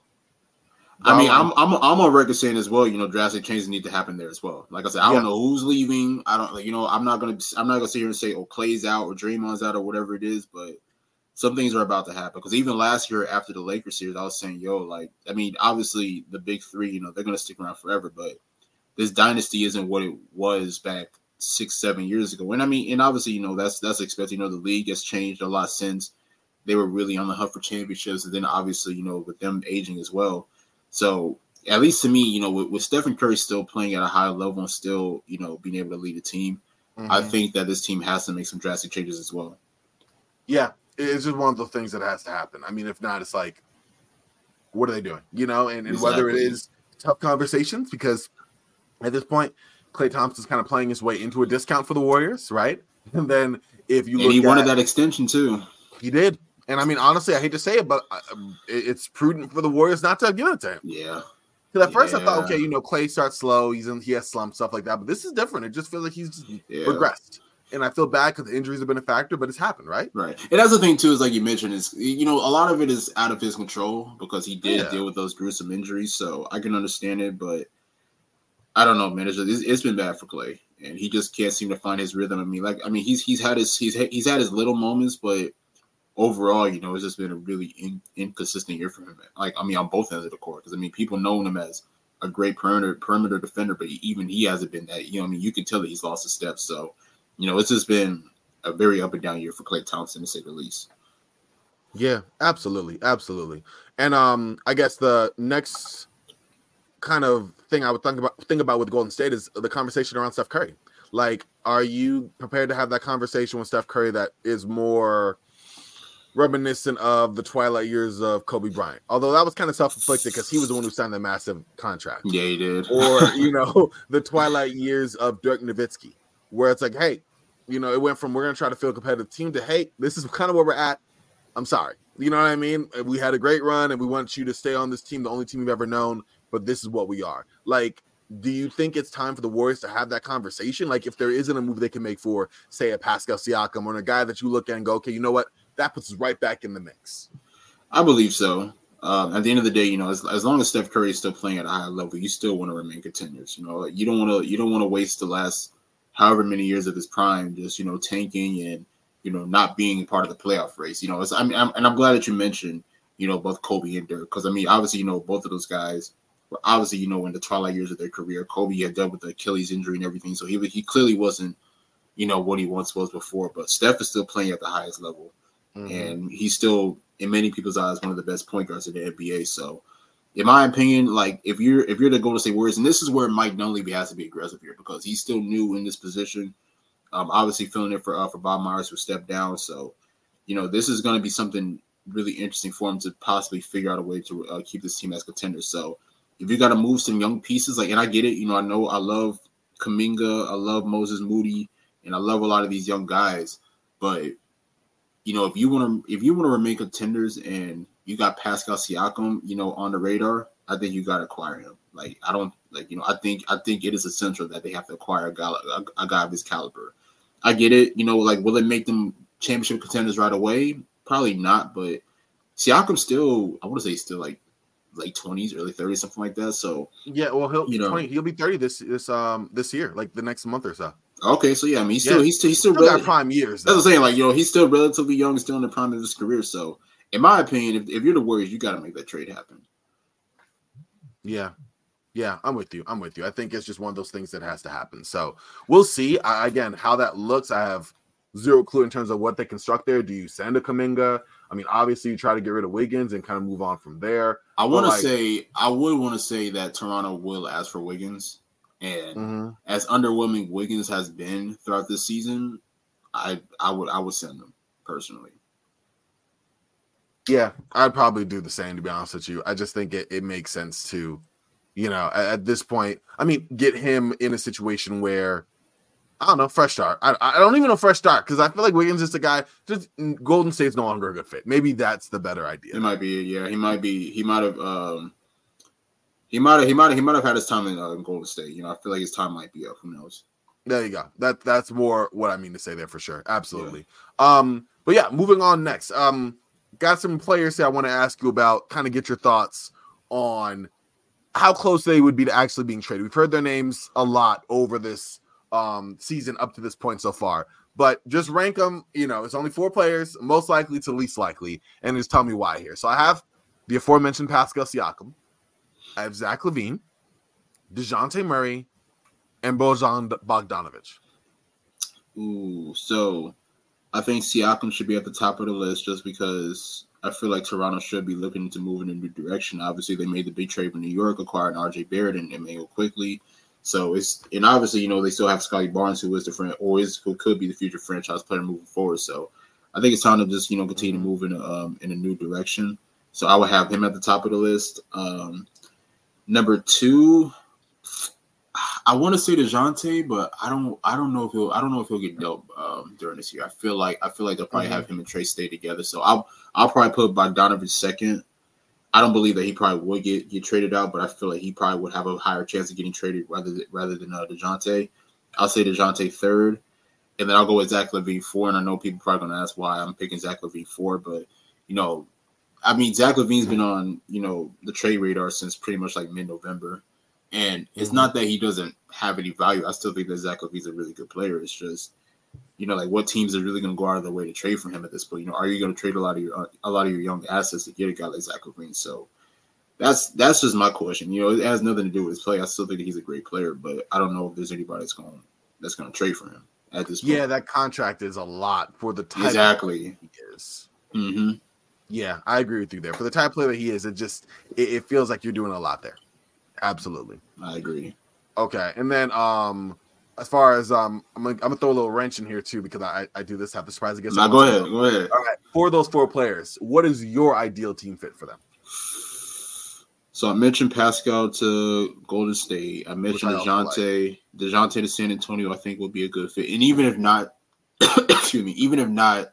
I mean, I'm I'm I'm on record saying as well. You know, drastic changes need to happen there as well. Like I said, I don't know who's leaving. I don't, like, you know, I'm not gonna I'm not gonna sit here and say, oh, Klay's out or Draymond's out or whatever it is, but some things are about to happen. Because even last year after the Lakers series, I was saying, yo, like, I mean, obviously the big three, you know, they're gonna stick around forever, but this dynasty isn't what it was back six, seven years ago. And I mean, and obviously, you know, that's that's expected. You know, the league has changed a lot since they were really on the hunt for championships, and then obviously, you know, with them aging as well so at least to me, you know, with, with Stephen Curry still playing at a high level and still, you know, being able to lead a team, mm-hmm. I think that this team has to make some drastic changes as well. Yeah, it's just one of the things that has to happen. I mean, if not, it's like, what are they doing? You know, and, and exactly. whether it is tough conversations because at this point, Klay Thompson's kind of playing his way into a discount for the Warriors, right? *laughs* And then if you and he wanted that extension too, he did. And I mean, honestly, I hate to say it, but uh, it's prudent for the Warriors not to have given it to him. Yeah. Because at first yeah. I thought, okay, you know, Klay starts slow, he's in, he has slump stuff like that, but this is different. It just feels like he's yeah. regressed, and I feel bad because the injuries have been a factor, but it's happened, right? Right. And that's the thing too, is like you mentioned, is you know, a lot of it is out of his control because he did yeah. deal with those gruesome injuries, so I can understand it, but I don't know, man. It's, just, it's been bad for Klay, and he just can't seem to find his rhythm. I mean, like, I mean, he's he's had his he's he's had his little moments, but overall, you know, it's just been a really in, inconsistent year for him. Like, I mean, on both ends of the court, because I mean, people know him as a great perimeter perimeter defender, but even he hasn't been that. You know, I mean, you can tell that he's lost a step. So, you know, it's just been a very up and down year for Klay Thompson to say the least. Yeah, absolutely, absolutely. And um, I guess the next kind of thing I would think about think about with Golden State is the conversation around Steph Curry. Like, are you prepared to have that conversation with Steph Curry that is more reminiscent of the twilight years of Kobe Bryant. Although that was kind of self-inflicted because he was the one who signed the massive contract. Yeah, he did. or *laughs* you know, *laughs* the twilight years of Dirk Nowitzki, where it's like, hey, you know, it went from we're gonna try to feel a competitive team to hey, this is kind of where we're at. I'm sorry, You know what I mean? We had a great run and we want you to stay on this team, the only team we've ever known, but this is what we are. Like, do you think it's time for the Warriors to have that conversation? Like, if there isn't a move they can make for, say, a Pascal Siakam or a guy that you look at and go, okay, you know what? That puts us right back in the mix. I believe so. Um, at the end of the day, you know, as, as long as Steph Curry is still playing at a high level, you still want to remain contenders. You know, you don't want to you don't want to waste the last however many years of his prime just you know tanking and you know not being part of the playoff race. You know, it's, I mean, I'm, and I'm glad that you mentioned you know both Kobe and Dirk because I mean, obviously, you know, both of those guys were obviously you know in the twilight years of their career. Kobe had dealt with the Achilles injury and everything, so he he clearly wasn't you know what he once was before. But Steph is still playing at the highest level, mm-hmm. and he's still in many people's eyes one of the best point guards in the NBA. So in my opinion, like if you're if you're the Golden State Warriors, and this is where Mike Dunleavy has to be aggressive here because he's still new in this position. Um, obviously filling it for uh, for Bob Myers who stepped down. So, you know, this is going to be something really interesting for him to possibly figure out a way to uh, keep this team as contenders. So, if you got to move some young pieces, like, and I get it, you know, I know I love Kuminga, I love Moses Moody, and I love a lot of these young guys, but you know, if you want to if you want to remain contenders and you got Pascal Siakam, you know, on the radar, I think you got to acquire him. Like I don't like you know I think I think it is essential that they have to acquire a guy a, a guy of this caliber. I get it, you know, like will it make them championship contenders right away? Probably not, but Siakam still I want to say still like late twenties, early thirties, something like that. So yeah, well he'll you know 20, he'll be thirty this this um this year, like the next month or so. Okay, so yeah, I mean, he's still yeah. he's, he's still, still got prime years. Though. That's what I'm saying. Like, you know, he's still relatively young, still in the prime of his career. So, in my opinion, if, if you're the Warriors, you got to make that trade happen. Yeah, yeah, I'm with you. I'm with you. I think it's just one of those things that has to happen. So we'll see. I, again, how that looks. I have zero clue in terms of what they construct there. Do you send a Kuminga? I mean, obviously, you try to get rid of Wiggins and kind of move on from there. I want to like, say, I would want to say that Toronto will ask for Wiggins. And mm-hmm. as underwhelming Wiggins has been throughout this season, I I would I would send him personally. Yeah, I'd probably do the same to be honest with you. I just think it, it makes sense to, you know, at, at this point, I mean, get him in a situation where I don't know, fresh start. I, I don't even know fresh start because I feel like Wiggins is a guy. Just Golden State's no longer a good fit. Maybe that's the better idea. It might be. Yeah, he might be. He might have. um he might have he might have he might have had his time in uh, Golden State. You know, I feel like his time might be up. Who knows? There you go. That that's more what I mean to say there for sure. Absolutely. Yeah. Um, but yeah, moving on next. Um, got some players here I want to ask you about. Kind of get your thoughts on how close they would be to actually being traded. We've heard their names a lot over this um season up to this point so far. But just rank them, you know, it's only four players, most likely to least likely, and just tell me why here. So I have the aforementioned Pascal Siakam. I have Zach LaVine, Dejounte Murray, and Bojan Bogdanovic. Ooh, so I think Siakam should be at the top of the list just because I feel like Toronto should be looking to move in a new direction. Obviously, they made the big trade in New York, acquiring RJ Barrett and Immanuel Quickley. So it's and obviously, you know, they still have Scottie Barnes, who is the friend or is who could be the future franchise player moving forward. So I think it's time to just you know continue to move in a um, in a new direction. So I would have him at the top of the list. Um, Number two, I want to say Dejounte, but I don't. I don't know if he'll. I don't know if he'll get dealt um, during this year. I feel like. I feel like they'll probably mm-hmm. have him and Trae stay together. So I'll. I'll probably put Bogdanovic second. I don't believe that he probably would get get traded out, but I feel like he probably would have a higher chance of getting traded rather than, rather than uh, Dejounte. I'll say Dejounte third, and then I'll go with Zach LaVine four. And I know people probably gonna ask why I'm picking Zach LaVine four, but you know I mean, Zach LaVine's been on, you know, the trade radar since pretty much like mid November. And it's mm-hmm. not that he doesn't have any value. I still think that Zach LaVine's a really good player. It's just, you know, like what teams are really going to go out of their way to trade for him at this point? You know, are you going to trade a lot of your a lot of your young assets to get a guy like Zach LaVine? So that's that's just my question. You know, it has nothing to do with his play. I still think he's a great player, but I don't know if there's anybody that's going that's going to trade for him at this point. Yeah, that contract is a lot for the type exactly he is. Mm-hmm. Yeah, I agree with you there. For the type player that he is, it just it, it feels like you're doing a lot there. Absolutely. I agree. Okay. And then um as far as um I'm gonna, I'm gonna throw a little wrench in here too because I I do this have the surprise against. Now go ahead, go ahead. All right. For those four players, what is your ideal team fit for them? So I mentioned Pascal to Golden State. I mentioned Dejounte. Like. Dejounte to San Antonio, I think would be a good fit. And even if not, *coughs* excuse me, even if not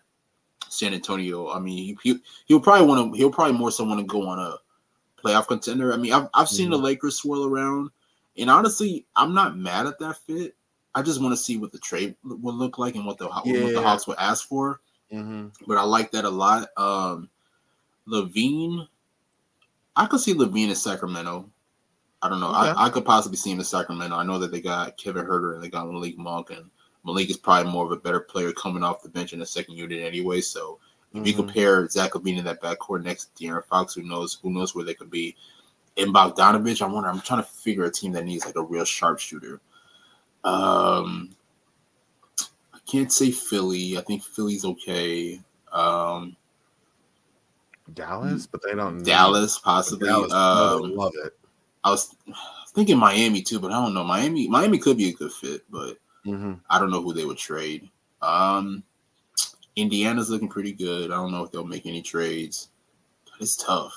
San Antonio. I mean, he, he will probably want to. He'll probably more so want to go on a playoff contender. I mean, I've I've seen mm-hmm. the Lakers swirl around, and honestly, I'm not mad at that fit. I just want to see what the trade will look like and what the yeah. what the Hawks will ask for. Mm-hmm. But I like that a lot. Um, LaVine, I could see LaVine in Sacramento. I don't know. Okay. I, I could possibly see him in Sacramento. I know that they got Kevin Huerter and they got Malik Monk, and Malik is probably more of a better player coming off the bench in the second unit anyway. So if mm-hmm. you compare Zach LaVine in that backcourt next to De'Aaron Fox, who knows who knows where they could be. In Bogdanovic, I wonder. I'm trying to figure a team that needs like a real sharpshooter. Um, I can't say Philly. I think Philly's okay. Um, Dallas, but they don't. Dallas, possibly. Dallas, um, love it. I was thinking Miami too, but I don't know. Miami, Miami could be a good fit, but mm-hmm. I don't know who they would trade. Um, Indiana's looking pretty good. I don't know if they'll make any trades. It's tough.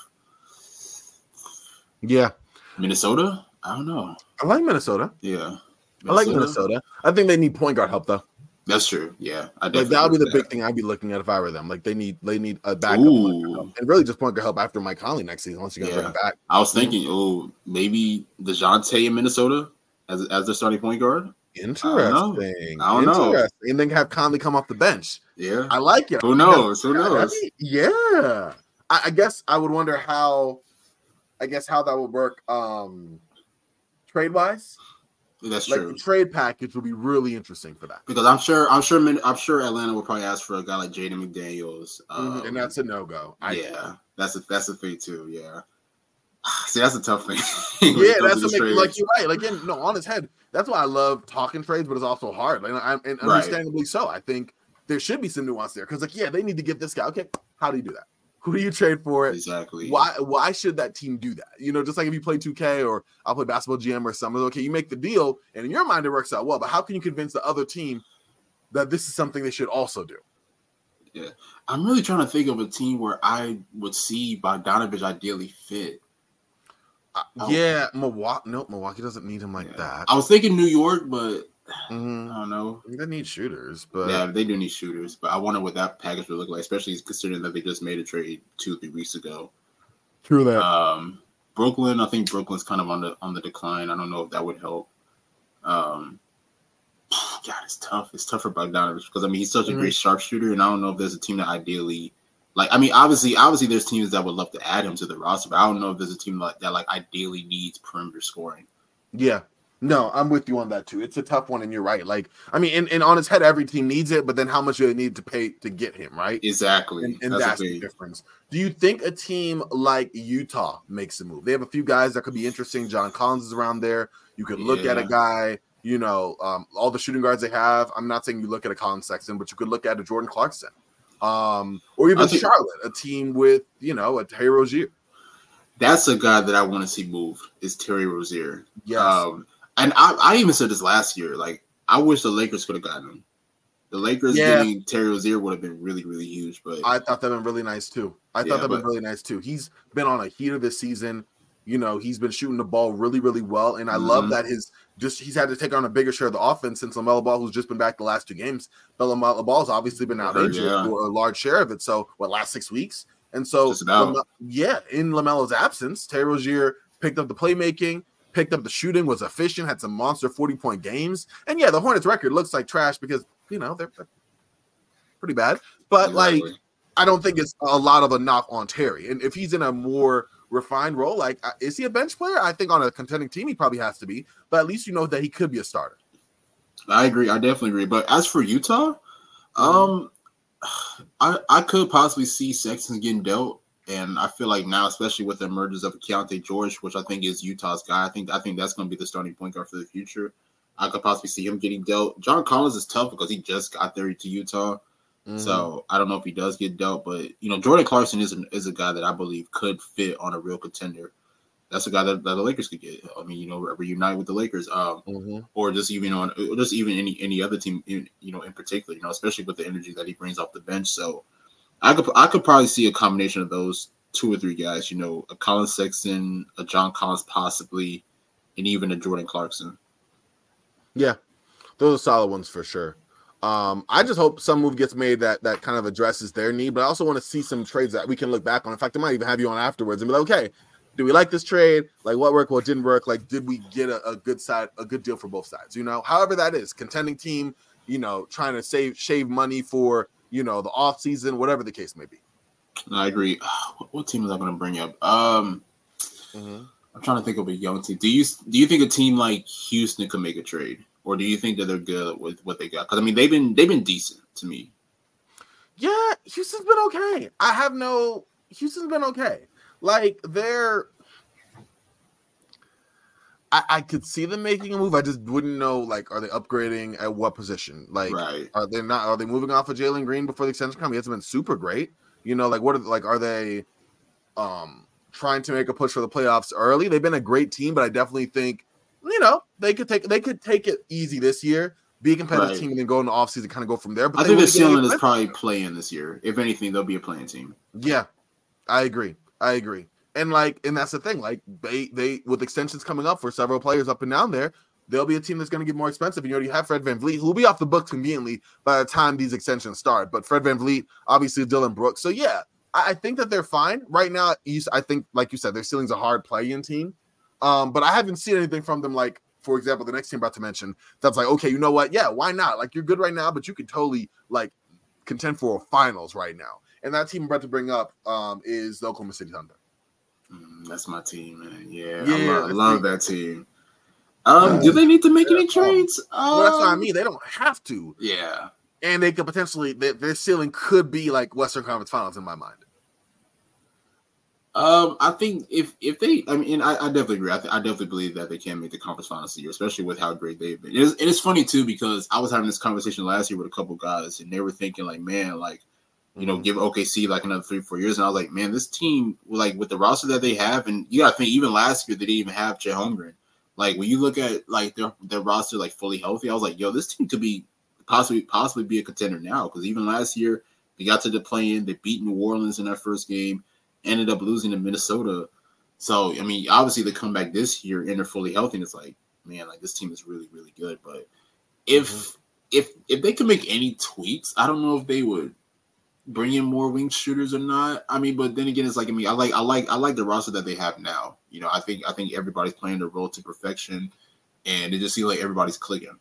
Yeah. Minnesota? I don't know. I like Minnesota. Yeah. Minnesota? I like Minnesota. I think they need point guard help though. That's true. Yeah, I like that would be the that. big thing I'd be looking at if I were them. Like they need they need a backup and really just point guard help after Mike Conley next season once you yeah. bring him back. I was thinking, oh, maybe Dejounte in Minnesota as as their starting point guard. Interesting. I don't know. I don't know. And then have Conley come off the bench. Yeah, I like it. Who knows? Who knows? yeah, I, I guess I would wonder how. I guess how that would work um trade wise that's like true. The trade package will be really interesting for that because I'm sure I'm sure I'm sure Atlanta will probably ask for a guy like Jaden McDaniels, um, mm-hmm, and that's a no go. Yeah, that's a that's a thing too. Yeah. *sighs* See, that's a tough thing. *laughs* yeah, that's a like you're right. Like, in, no, on his head. That's why I love talking trades, but it's also hard. Like, I'm, and understandably right. so. I think there should be some nuance there because, like, yeah, they need to get this guy. Okay, how do you do that? Who do you trade for? It? Exactly. Why why should that team do that? You know, just like if you play 2K or I'll play basketball GM or something. Okay, you make the deal, and in your mind it works out well. But how can you convince the other team that this is something they should also do? Yeah, I'm really trying to think of a team where I would see Bogdanovic ideally fit. Uh, yeah, Milwaukee. No, Milwaukee doesn't need him like yeah. that. I was thinking New York, but Mm-hmm. I don't know. They need shooters, but yeah, they do need shooters. But I wonder what that package would look like, especially considering that they just made a trade two, three weeks ago. True that. Um, Brooklyn, I think Brooklyn's kind of on the on the decline. I don't know if that would help. Um, *sighs* God, it's tough. It's tough for Bogdanovic because I mean he's such a mm-hmm. great sharpshooter, and I don't know if there's a team that ideally, like, I mean, obviously, obviously, there's teams that would love to add him to the roster, but I don't know if there's a team like that like ideally needs perimeter scoring. Yeah, no, I'm with you on that too. It's a tough one, and you're right. Like, I mean, and, and on his head, every team needs it, but then how much do they need to pay to get him, right? Exactly. And, and that's, that's the difference. Do you think a team like Utah makes a move? They have a few guys that could be interesting. John Collins is around there. You could look yeah. at a guy, you know, um, all the shooting guards they have. I'm not saying you look at a Collin Sexton, but you could look at a Jordan Clarkson. Um, or even think, Charlotte, a team with, you know, a Terry Rozier. That's a guy that I want to see move is Terry Rozier. Yeah, Um, and I, I even said this last year. Like, I wish the Lakers could have gotten him. The Lakers yeah. getting Terry Rozier would have been really, really huge. But I thought that'd been really nice too. I yeah, thought that been really nice too. He's been on a heater this season. You know, he's been shooting the ball really, really well, and I mm-hmm. love that his just he's had to take on a bigger share of the offense since LaMelo Ball, who's just been back the last two games. But LaMelo Ball's obviously been out injured yeah. for a large share of it. So what last six weeks? And so yeah, in LaMelo's absence, Terry Rozier picked up the playmaking picked up the shooting, was efficient, had some monster 40 point games. And yeah, the Hornets record looks like trash because, you know, they're, pretty bad. But exactly. like, I don't think it's a lot of a knock on Terry. And if he's in a more refined role, like, uh, is he a bench player? I think on a contending team, he probably has to be. But at least you know that he could be a starter. I agree. I definitely agree. But as for Utah, um, I I could possibly see Sexton getting dealt. And I feel like now, especially with the emergence of Keyonte George, which I think is Utah's guy, I think I think that's going to be the starting point guard for the future. I could possibly see him getting dealt. John Collins is tough because he just got there to Utah, mm-hmm. so I don't know if he does get dealt. But you know, Jordan Clarkson is a, is a guy that I believe could fit on a real contender. That's a guy that, that the Lakers could get. I mean, you know, reunite with the Lakers, um, mm-hmm. or just even on, just even any any other team, in, you know, in particular, you know, especially with the energy that he brings off the bench. So I could I could probably see a combination of those two or three guys. You know, a Collin Sexton, a John Collins, possibly, and even a Jordan Clarkson. Yeah, those are solid ones for sure. Um, I just hope some move gets made that that kind of addresses their need, but I also want to see some trades that we can look back on. In fact, I might even have you on afterwards and be like, okay, do we like this trade? Like what worked, what didn't work? Like, did we get a, a good side, a good deal for both sides? You know, however that is, contending team, you know, trying to save shave money for you know the off season, whatever the case may be. I agree. *sighs* What team is I going to bring up? Um, mm-hmm. I'm trying to think of a young team. Do you do you think a team like Houston could make a trade? Or do you think that they're good with what they got? Because I mean, they've been they've been decent to me. Yeah, Houston's been okay. I have no Houston's been okay. Like they're I, I could see them making a move. I just wouldn't know like are they upgrading at what position? Like right. are they not are they moving off of Jalen Green before the extension come? He hasn't been super great. You know, like what are like are they um trying to make a push for the playoffs early? They've been a great team, but I definitely think you know, they could take they could take it easy this year, be a competitive right. team, and then go in the offseason, kind of go from there. But I think the ceiling is probably play-in this year. If anything, they'll be a play-in team. Yeah, I agree. I agree. And like, and that's the thing. Like, they they with extensions coming up for several players up and down there, they'll be a team that's going to get more expensive. And you already have Fred VanVleet, who will be off the books conveniently by the time these extensions start. But Fred VanVleet, obviously Dillon Brooks. So yeah, I, I think that they're fine right now. East, I think, like you said, their ceiling's a hard play-in team. Um, but I haven't seen anything from them like, for example, the next team I'm about to mention, that's like, okay, you know what? Yeah, why not? Like you're good right now, but you could totally like contend for finals right now. And that team I'm about to bring up um, is the Oklahoma City Thunder. Mm, that's my team, man. Yeah, yeah I love, that team. Um, do they need to make any trades? Um, well, that's what I um, mean. They don't have to. Yeah, and they could potentially their, their ceiling could be like Western Conference Finals in my mind. Um, I think if if they, I mean, I, I definitely agree. I, th- I, definitely believe that they can make the conference finals this year, especially with how great they've been. It is, it is funny too because I was having this conversation last year with a couple guys, and they were thinking like, man, like, you know, mm-hmm. give OKC like another three four years, and I was like, man, this team, like with the roster that they have, and you got to think even last year they didn't even have Chet Holmgren. Like when you look at like their their roster like fully healthy, I was like, yo, this team could be possibly possibly be a contender now because even last year they got to the play in, they beat New Orleans in that first game ended up losing to Minnesota. So I mean, obviously they come back this year and they're fully healthy, and it's like, man, like this team is really, really good. But if mm-hmm. if if they could make any tweaks, I don't know if they would bring in more wing shooters or not. I mean, but then again, it's like I mean, I like I like I like the roster that they have now. You know, I think I think everybody's playing their role to perfection, and it just seems like everybody's clicking.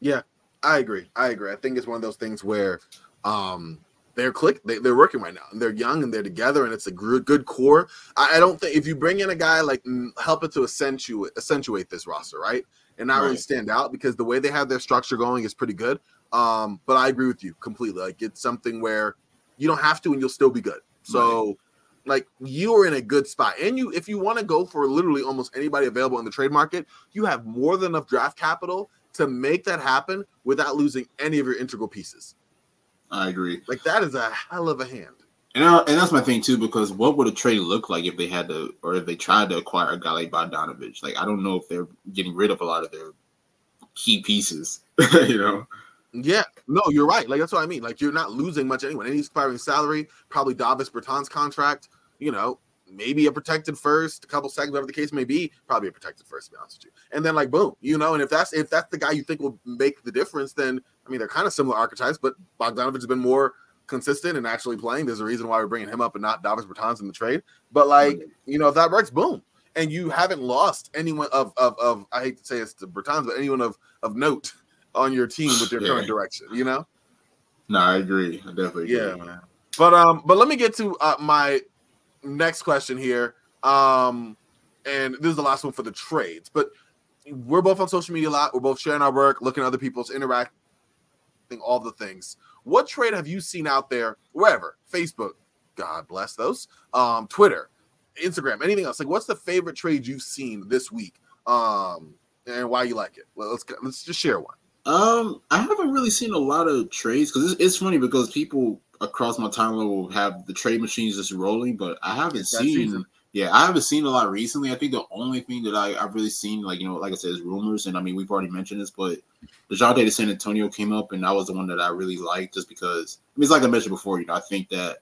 Yeah, I agree. I agree. I think it's one of those things where um they're click they, they're working right now. And they're young and they're together and it's a good, good core. I, I, don't think if you bring in a guy like mm, help it to accentuate accentuate this roster right? And not right. really stand out because the way they have their structure going is pretty good. Um but i agree with you completely. Like it's something where you don't have to and you'll still be good. So right. like you are in a good spot. And you if you want to go for literally almost anybody available in the trade market you have more than enough draft capital to make that happen without losing any of your integral pieces I agree. Like that is a hell of a hand. And, I, and that's my thing too, because what would a trade look like if they had to, or if they tried to acquire a guy like Bogdanovic? Like I don't know if they're getting rid of a lot of their key pieces. *laughs* you know. Yeah, no, you're right. Like that's what I mean. Like you're not losing much anyway. Any expiring salary, probably Davis Bertans contract. You know, maybe a protected first, a couple seconds, whatever the case may be. Probably a protected first, to be honest with you. And then like boom, you know. And if that's if that's the guy you think will make the difference, then I mean, they're kind of similar archetypes, but Bogdanovic has been more consistent and actually playing. There's a reason why we're bringing him up and not Davis Bertans in the trade. But like, you know, if that works, boom. And you haven't lost anyone of of, of I hate to say it's the Bertans, but anyone of of note on your team with their yeah. current direction. You know. No, I agree. I definitely agree. Yeah, man. But um, but let me get to uh, my next question here. Um, and this is the last one for the trades. But we're both on social media a lot. We're both sharing our work, looking at other people's interact all the things. What trade have you seen out there, wherever, Facebook, God bless those, um, Twitter, Instagram, anything else? Like, what's the favorite trade you've seen this week, um, and why you like it? Well, let's let's just share one. Um, I haven't really seen a lot of trades because it's, it's, funny because people across my timeline will have the trade machines just rolling, but I haven't seen. Yeah, I haven't seen a lot recently. I think the only thing that I, I've really seen, like you know, like I said, is rumors, and I mean we've already mentioned this, but Dejounte to San Antonio came up, and that was the one that I really liked, just because. I mean, it's like I mentioned before. You know, I think that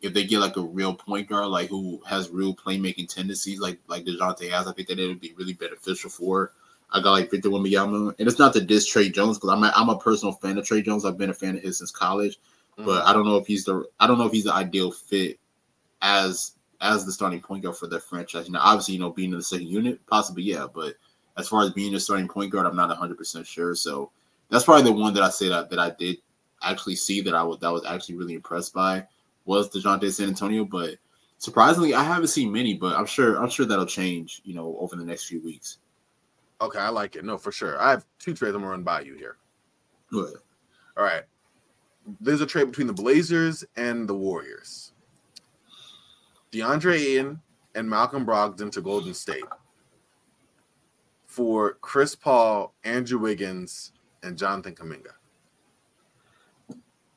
if they get like a real point guard, like who has real playmaking tendencies, like like Dejounte has, I think that it would be really beneficial for. I got like Victor Wembanyama, and it's not to diss Tre Jones because I'm a, I'm a personal fan of Tre Jones. I've been a fan of his since college, mm-hmm. but I don't know if he's the I don't know if he's the ideal fit as as the starting point guard for their franchise. Now, obviously, you know, being in the second unit, possibly, yeah, but as far as being a starting point guard, I'm not 100 percent sure. So that's probably the one that I say that that I did actually see that I was that was actually really impressed by was Dejounte San Antonio, but surprisingly, I haven't seen many, but I'm sure I'm sure that'll change, you know, over the next few weeks. Okay, I like it. No, for sure. I have two trades I'm gonna run by you here. Good. All right. There's a trade between the Blazers and the Warriors. DeAndre Ayton and Malcolm Brogdon to Golden State for Chris Paul, Andrew Wiggins, and Jonathan Kuminga.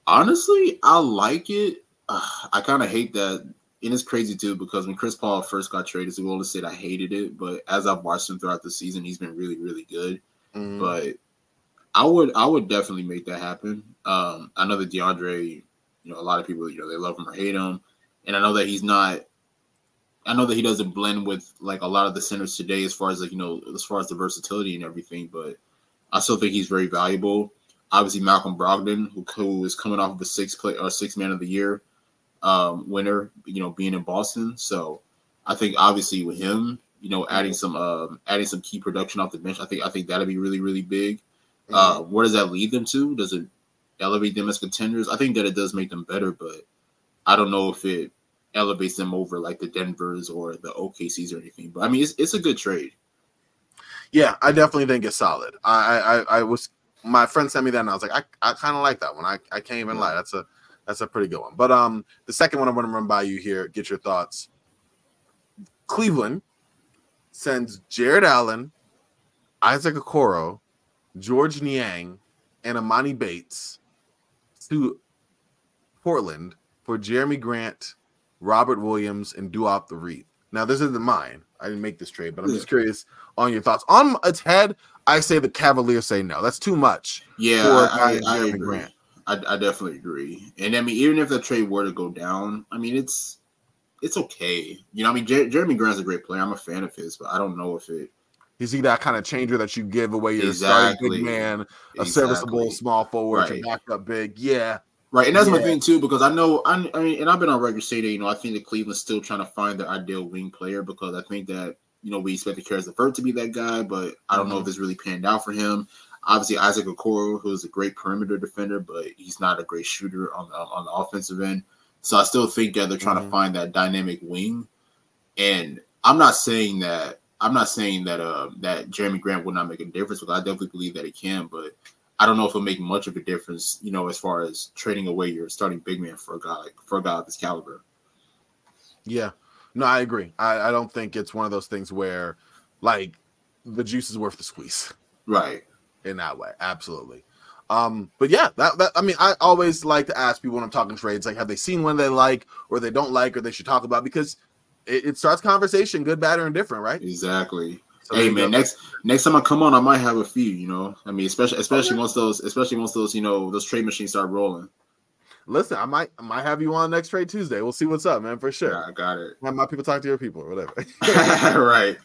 Honestly, I like it. Uh, I kind of hate that. And it's crazy too because when Chris Paul first got traded to Golden State, I hated it. But as I've watched him throughout the season, he's been really, really good. Mm-hmm. But I would, I would definitely make that happen. Um, I know that DeAndre, you know, a lot of people, you know, they love him or hate him, and I know that he's not. I know that he doesn't blend with like a lot of the centers today, as far as like you know, as far as the versatility and everything. But I still think he's very valuable. Obviously, Malcolm Brogdon, who, who is coming off of a six play or six man of the year um, winner, you know, being in Boston. So I think obviously with him, you know, adding some um, adding some key production off the bench, I think I think that'd be really really big. Uh, where does that lead them to? Does it elevate them as contenders? I think that it does make them better, but I don't know if it elevates them over like the Denver's or the OKC's or anything. But I mean, it's it's a good trade. Yeah, I definitely think it's solid. I I, I was my friend sent me that and I was like, I, I kind of like that one. I, I can't even lie. That's a that's a pretty good one. But um, the second one I'm going to run by you here. Get your thoughts. Cleveland sends Jarrett Allen, Isaac Okoro, George Niang, and Emoni Bates to Portland for Jerami Grant, Robert Williams, and Duop Reath. Now, this isn't mine. I didn't make this trade, but I'm just curious on your thoughts. On its head, I say the Cavaliers say no. That's too much. Yeah, I, I, I agree. Grant. I, I definitely agree. And I mean, even if the trade were to go down, I mean, it's it's okay. You know, I mean, Jer- Jerami Grant's a great player. I'm a fan of his, but I don't know if it. Is he that kind of changer that you give away your exactly. starting big man, a exactly. serviceable small forward, right. your backup big? Yeah. Right, and that's yeah. my thing too, because I know I, I mean, and I've been on record saying that you know I think that Cleveland's still trying to find their ideal wing player because I think that you know we expect the Caris LeVert to be that guy, but I don't mm-hmm. know if it's really panned out for him. Obviously, Isaac Okoro, who's a great perimeter defender, but he's not a great shooter on the, on the offensive end. So I still think that they're trying mm-hmm. to find that dynamic wing. And I'm not saying that I'm not saying that uh that Jerami Grant would not make a difference, because I definitely believe that he can, but I don't know if it'll make much of a difference, you know, as far as trading away your starting big man for a guy like for a guy of this caliber. Yeah. No, I agree. I, I don't think it's one of those things where like the juice is worth the squeeze. Right in that way. Absolutely. Um, but yeah, that, that I mean, I always like to ask people when I'm talking trades, like, have they seen one they like or they don't like or they should talk about because it, it starts conversation, good, bad, or indifferent, right? Exactly. So hey man, next next time I come on, I might have a few. You know, I mean, especially especially once those especially once those you know those trade machines start rolling. Listen, I might I might have you on next trade Tuesday. We'll see what's up, man, for sure. Yeah, I got it. Have my people talk to your people or whatever. *laughs* *laughs* right.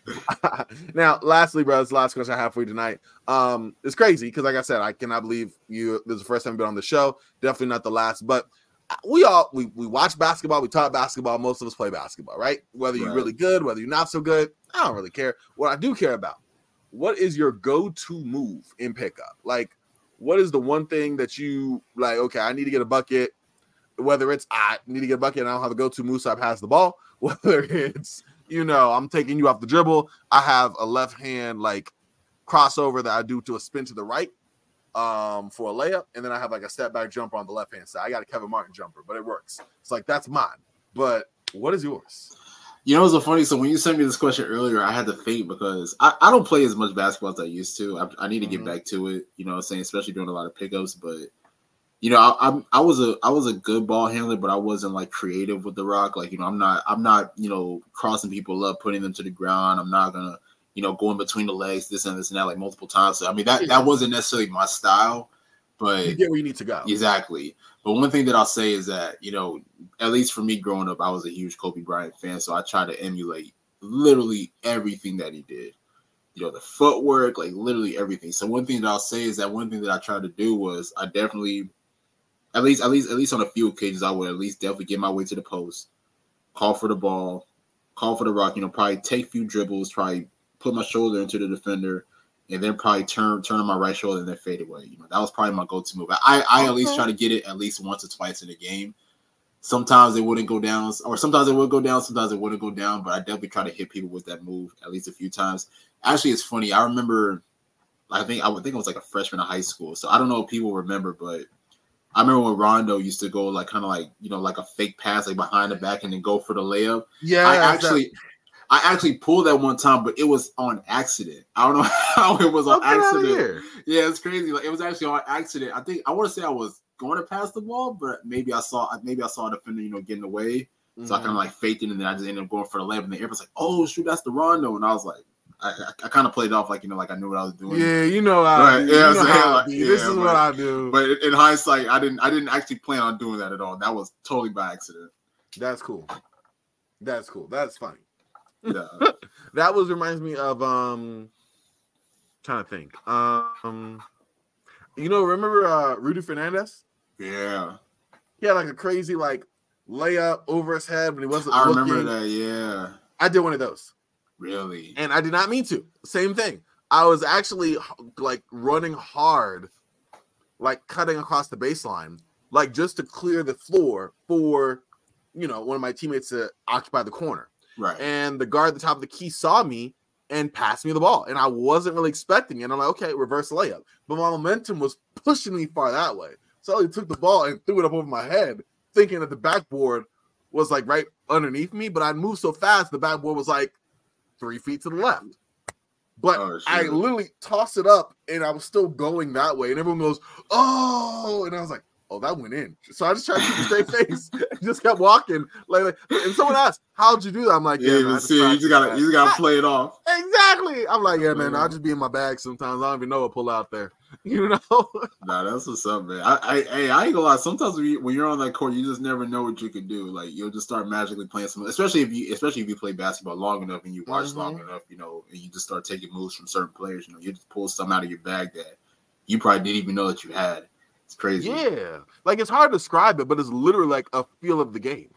*laughs* now, lastly, bro, this last question I have for you tonight. Um, it's crazy because, like I said, I cannot believe you. This is the first time you've been on the show. Definitely not the last, but we all we, we watch basketball, we talk basketball. Most of us play basketball, right? Whether you're really good, whether you're not so good, I don't really care. What I do care about, what is your go-to move in pickup? Like what is the one thing that you like? Okay, I need to get a bucket. Whether it's I need to get a bucket and I don't have to go to Moose, I pass the ball. *laughs* Whether it's you know I'm taking you off the dribble, I have a left hand like crossover that I do to a spin to the right um for a layup, and then I have like a step back jumper on the left hand side. I got a Kevin Martin jumper, but it works. It's like that's mine. But what is yours? You know, it's so funny. So when you sent me this question earlier, I had to think because I, I don't play as much basketball as I used to. I, I need to get mm-hmm. back to it. You know, I'm saying especially doing a lot of pickups. But you know, I, I, I was a I was a good ball handler, but I wasn't like creative with the rock. Like you know, I'm not I'm not you know crossing people up, putting them to the ground. I'm not gonna you know going between the legs, this and this and that like multiple times. So I mean that that wasn't necessarily my style. But you get where you need to go. Exactly. But one thing that I'll say is that, you know, at least for me growing up, I was a huge Kobe Bryant fan. So I try to emulate literally everything that he did. you know, the footwork, like literally everything. So one thing that I'll say is that one thing that I tried to do was I definitely, at least, at least, at least on a few occasions, I would at least definitely get my way to the post, call for the ball, call for the rock. You know, probably take a few dribbles, try put my shoulder into the defender, and then probably turn turn on my right shoulder and then fade away. You know, that was probably my go-to move. I I at least try to get it at least once or twice in a game. Sometimes it wouldn't go down, or sometimes it would go down, sometimes it wouldn't go down. But I definitely try to hit people with that move at least a few times. Actually, it's funny. I remember, I think I would think I was like a freshman in high school, so I don't know if people remember, but I remember when Rondo used to go like kind of like you know like a fake pass like behind the back and then go for the layup. Yeah, I actually. That- I actually pulled that one time, but it was on accident. I don't know *laughs* how it was on accident. Yeah, it's crazy. Like it was actually on accident. I think I want to say I was going to pass the ball, but maybe I saw maybe I saw a defender, you know, getting away. So mm-hmm. I kind of like faked it, and then I just ended up going for the layup. And the was like, "Oh shoot, that's the Rondo!" And I was like, I, I, I kind of played off like you know, like I knew what I was doing. Yeah, you know, I, yeah, you know how like, yeah, this is but, what I do. But in hindsight, I didn't, I didn't actually plan on doing that at all. That was totally by accident. That's cool. That's cool. That's funny. Yeah. that was reminds me of um trying to think. Um you know, remember uh Rudy Fernandez? Yeah. He had like a crazy like layup over his head when he wasn't. I looking. remember that, yeah. I did one of those. Really? And I did not mean to. Same thing. I was actually like running hard, like cutting across the baseline, like just to clear the floor for, you know, one of my teammates to occupy the corner. Right. And the guard at the top of the key saw me and passed me the ball. And I wasn't really expecting it. And I'm like, okay, reverse layup. But my momentum was pushing me far that way. So I took the ball and threw it up over my head, thinking that the backboard was like right underneath me. But I moved so fast, the backboard was like three feet to the left. But oh, I literally tossed it up and I was still going that way. And everyone goes, oh. And I was like, oh, that went in. So I just tried to keep a straight face *laughs* and just kept walking. Like, and someone asked, how'd you do that? I'm like, yeah, yeah man, see, you just gotta you just gotta play it off. Exactly. I'm like, yeah, man, I'll just be in my bag sometimes. I don't even know what pull out there. *laughs* You know? nah, that's what's up, man. I, I, hey, I ain't gonna lie. Sometimes when, you, when you're on that court, you just never know what you can do. Like you'll just start magically playing some, Especially if you, especially if you play basketball long enough and you watch mm-hmm. long enough, you know, and you just start taking moves from certain players. You know, you just pull something out of your bag that you probably didn't even know that you had. It's crazy. Yeah, like it's hard to describe it, but it's literally like a feel of the game.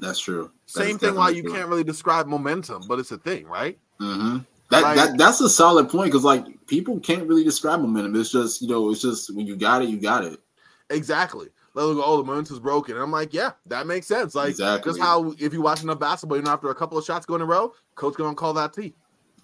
That's true. Same thing. Why you true. can't really describe momentum, but it's a thing, right? Mm-hmm. That, like, that that's a solid point because like people can't really describe momentum. It's just you know, it's just when you got it, you got it. Exactly. Like, oh, the momentum's broken. And I'm like, yeah, that makes sense. Like, exactly. just how if you watch enough basketball, you know, after a couple of shots go in a row, coach gonna call that T.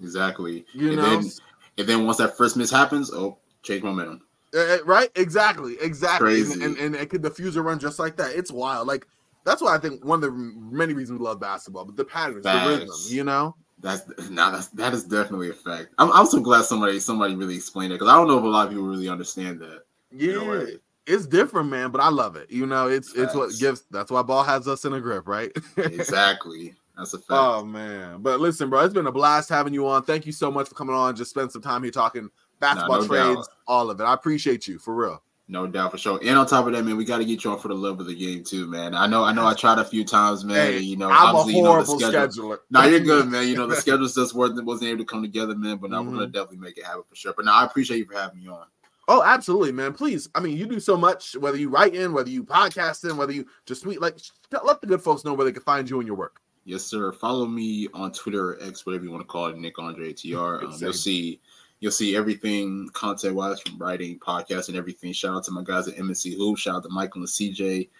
Exactly. You and know, then, and then once that first miss happens, oh, change momentum. Uh, right? Exactly. Exactly. And, and, and, it could diffuse a run just like that. It's wild. Like that's why I think one of the many reasons we love basketball, but the patterns, the rhythm, you know. That's now that's that is definitely a fact. I'm, I'm so glad somebody somebody really explained it because I don't know if a lot of people really understand that. Yeah, it's different, man, but I love it. You know, it's Facts. it's what gives. That's why ball has us in a grip, right? *laughs* exactly. That's a fact. Oh man, but listen, bro, it's been a blast having you on. Thank you so much for coming on. Just spend some time here talking basketball no trades, doubt. all of it. I appreciate you for real. No doubt for sure. And on top of that, man, we got to get you on for the love of the game too, man. I know, I know, I tried a few times, man. Hey, you know, I'm a horrible you know, the schedule. scheduler. No, you're good, man. You know, the *laughs* schedules just wasn't wasn't able to come together, man. But now mm-hmm. we're gonna definitely make it happen for sure. But now I appreciate you for having me on. Oh, absolutely, man. Please. I mean, you do so much, whether you write in, whether you podcast in, whether you just tweet, like let the good folks know where they can find you and your work. Yes, sir. Follow me on Twitter X, whatever you want to call it, Nick Andre TR. *laughs* Um, you'll see You'll see everything content wise from writing, podcast, and everything. Shout out to my guys at MNC Hoop. Shout out to Michael and CJ.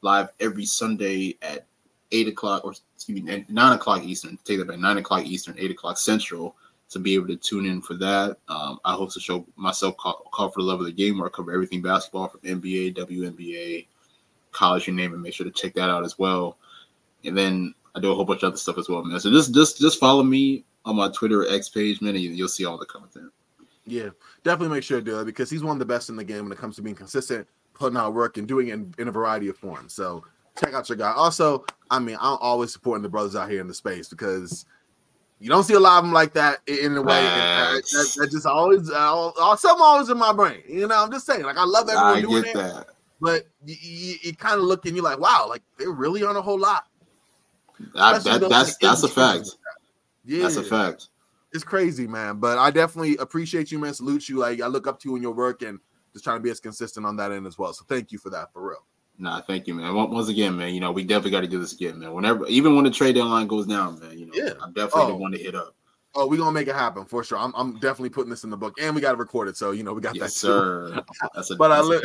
Live every Sunday at eight o'clock or excuse me, nine o'clock Eastern. Take that back, nine o'clock Eastern, eight o'clock Central. To be able to tune in for that, um, I host a show myself called, called, "For the Love of the Game," where I cover everything basketball from NBA, WNBA, college, you name it. Make sure to check that out as well. And then I do a whole bunch of other stuff as well, man. So just just just follow me on my Twitter X page, man, and you'll see all the content. Yeah, definitely make sure to do it because he's one of the best in the game when it comes to being consistent, putting out work, and doing it in, in a variety of forms. So check out your guy. Also, I mean, I'm always supporting the brothers out here in the space because you don't see a lot of them like that in a way. That, that, that, just always, uh, something always in my brain. You know, I'm just saying, like, I love everyone I doing it, that. but you, you, you kind of look and you're like, wow, like they're really on a whole lot. That, that that's that's a fact. Yeah. That's a fact. it's crazy, man. But I definitely appreciate you, man. Salute you. Like I look up to you in your work and just trying to be as consistent on that end as well. So thank you for that, for real. Nah, thank you, man. Once again, man, you know, we definitely got to do this again, man. Whenever, even when the trade deadline goes down, man, you know, yeah. I'm definitely oh. the one to hit up. Oh, we're gonna make it happen for sure. I'm, I'm definitely putting this in the book, and we got to record it, so you know we got yes, that. Sir, that's a, *laughs* but that's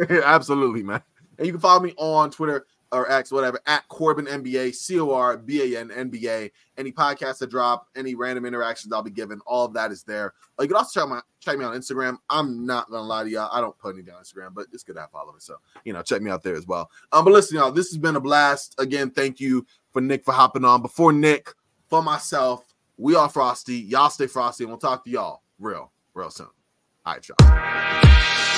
I li- *laughs* absolutely, man. And you can follow me on Twitter or X, whatever, at Corban NBA, NBA, C O R B A N N B A. Any podcasts that drop, any random interactions I'll be giving, all of that is there. Uh, you can also check my check me on Instagram. I'm not gonna lie to y'all, I don't put anything on Instagram, but it's good to have followers. So you know, check me out there as well. Um, but listen, y'all, this has been a blast. Again, thank you for Nick for hopping on. Before Nick, for myself, we are Frosty. Y'all stay frosty, and we'll talk to y'all real, real soon. All right, y'all.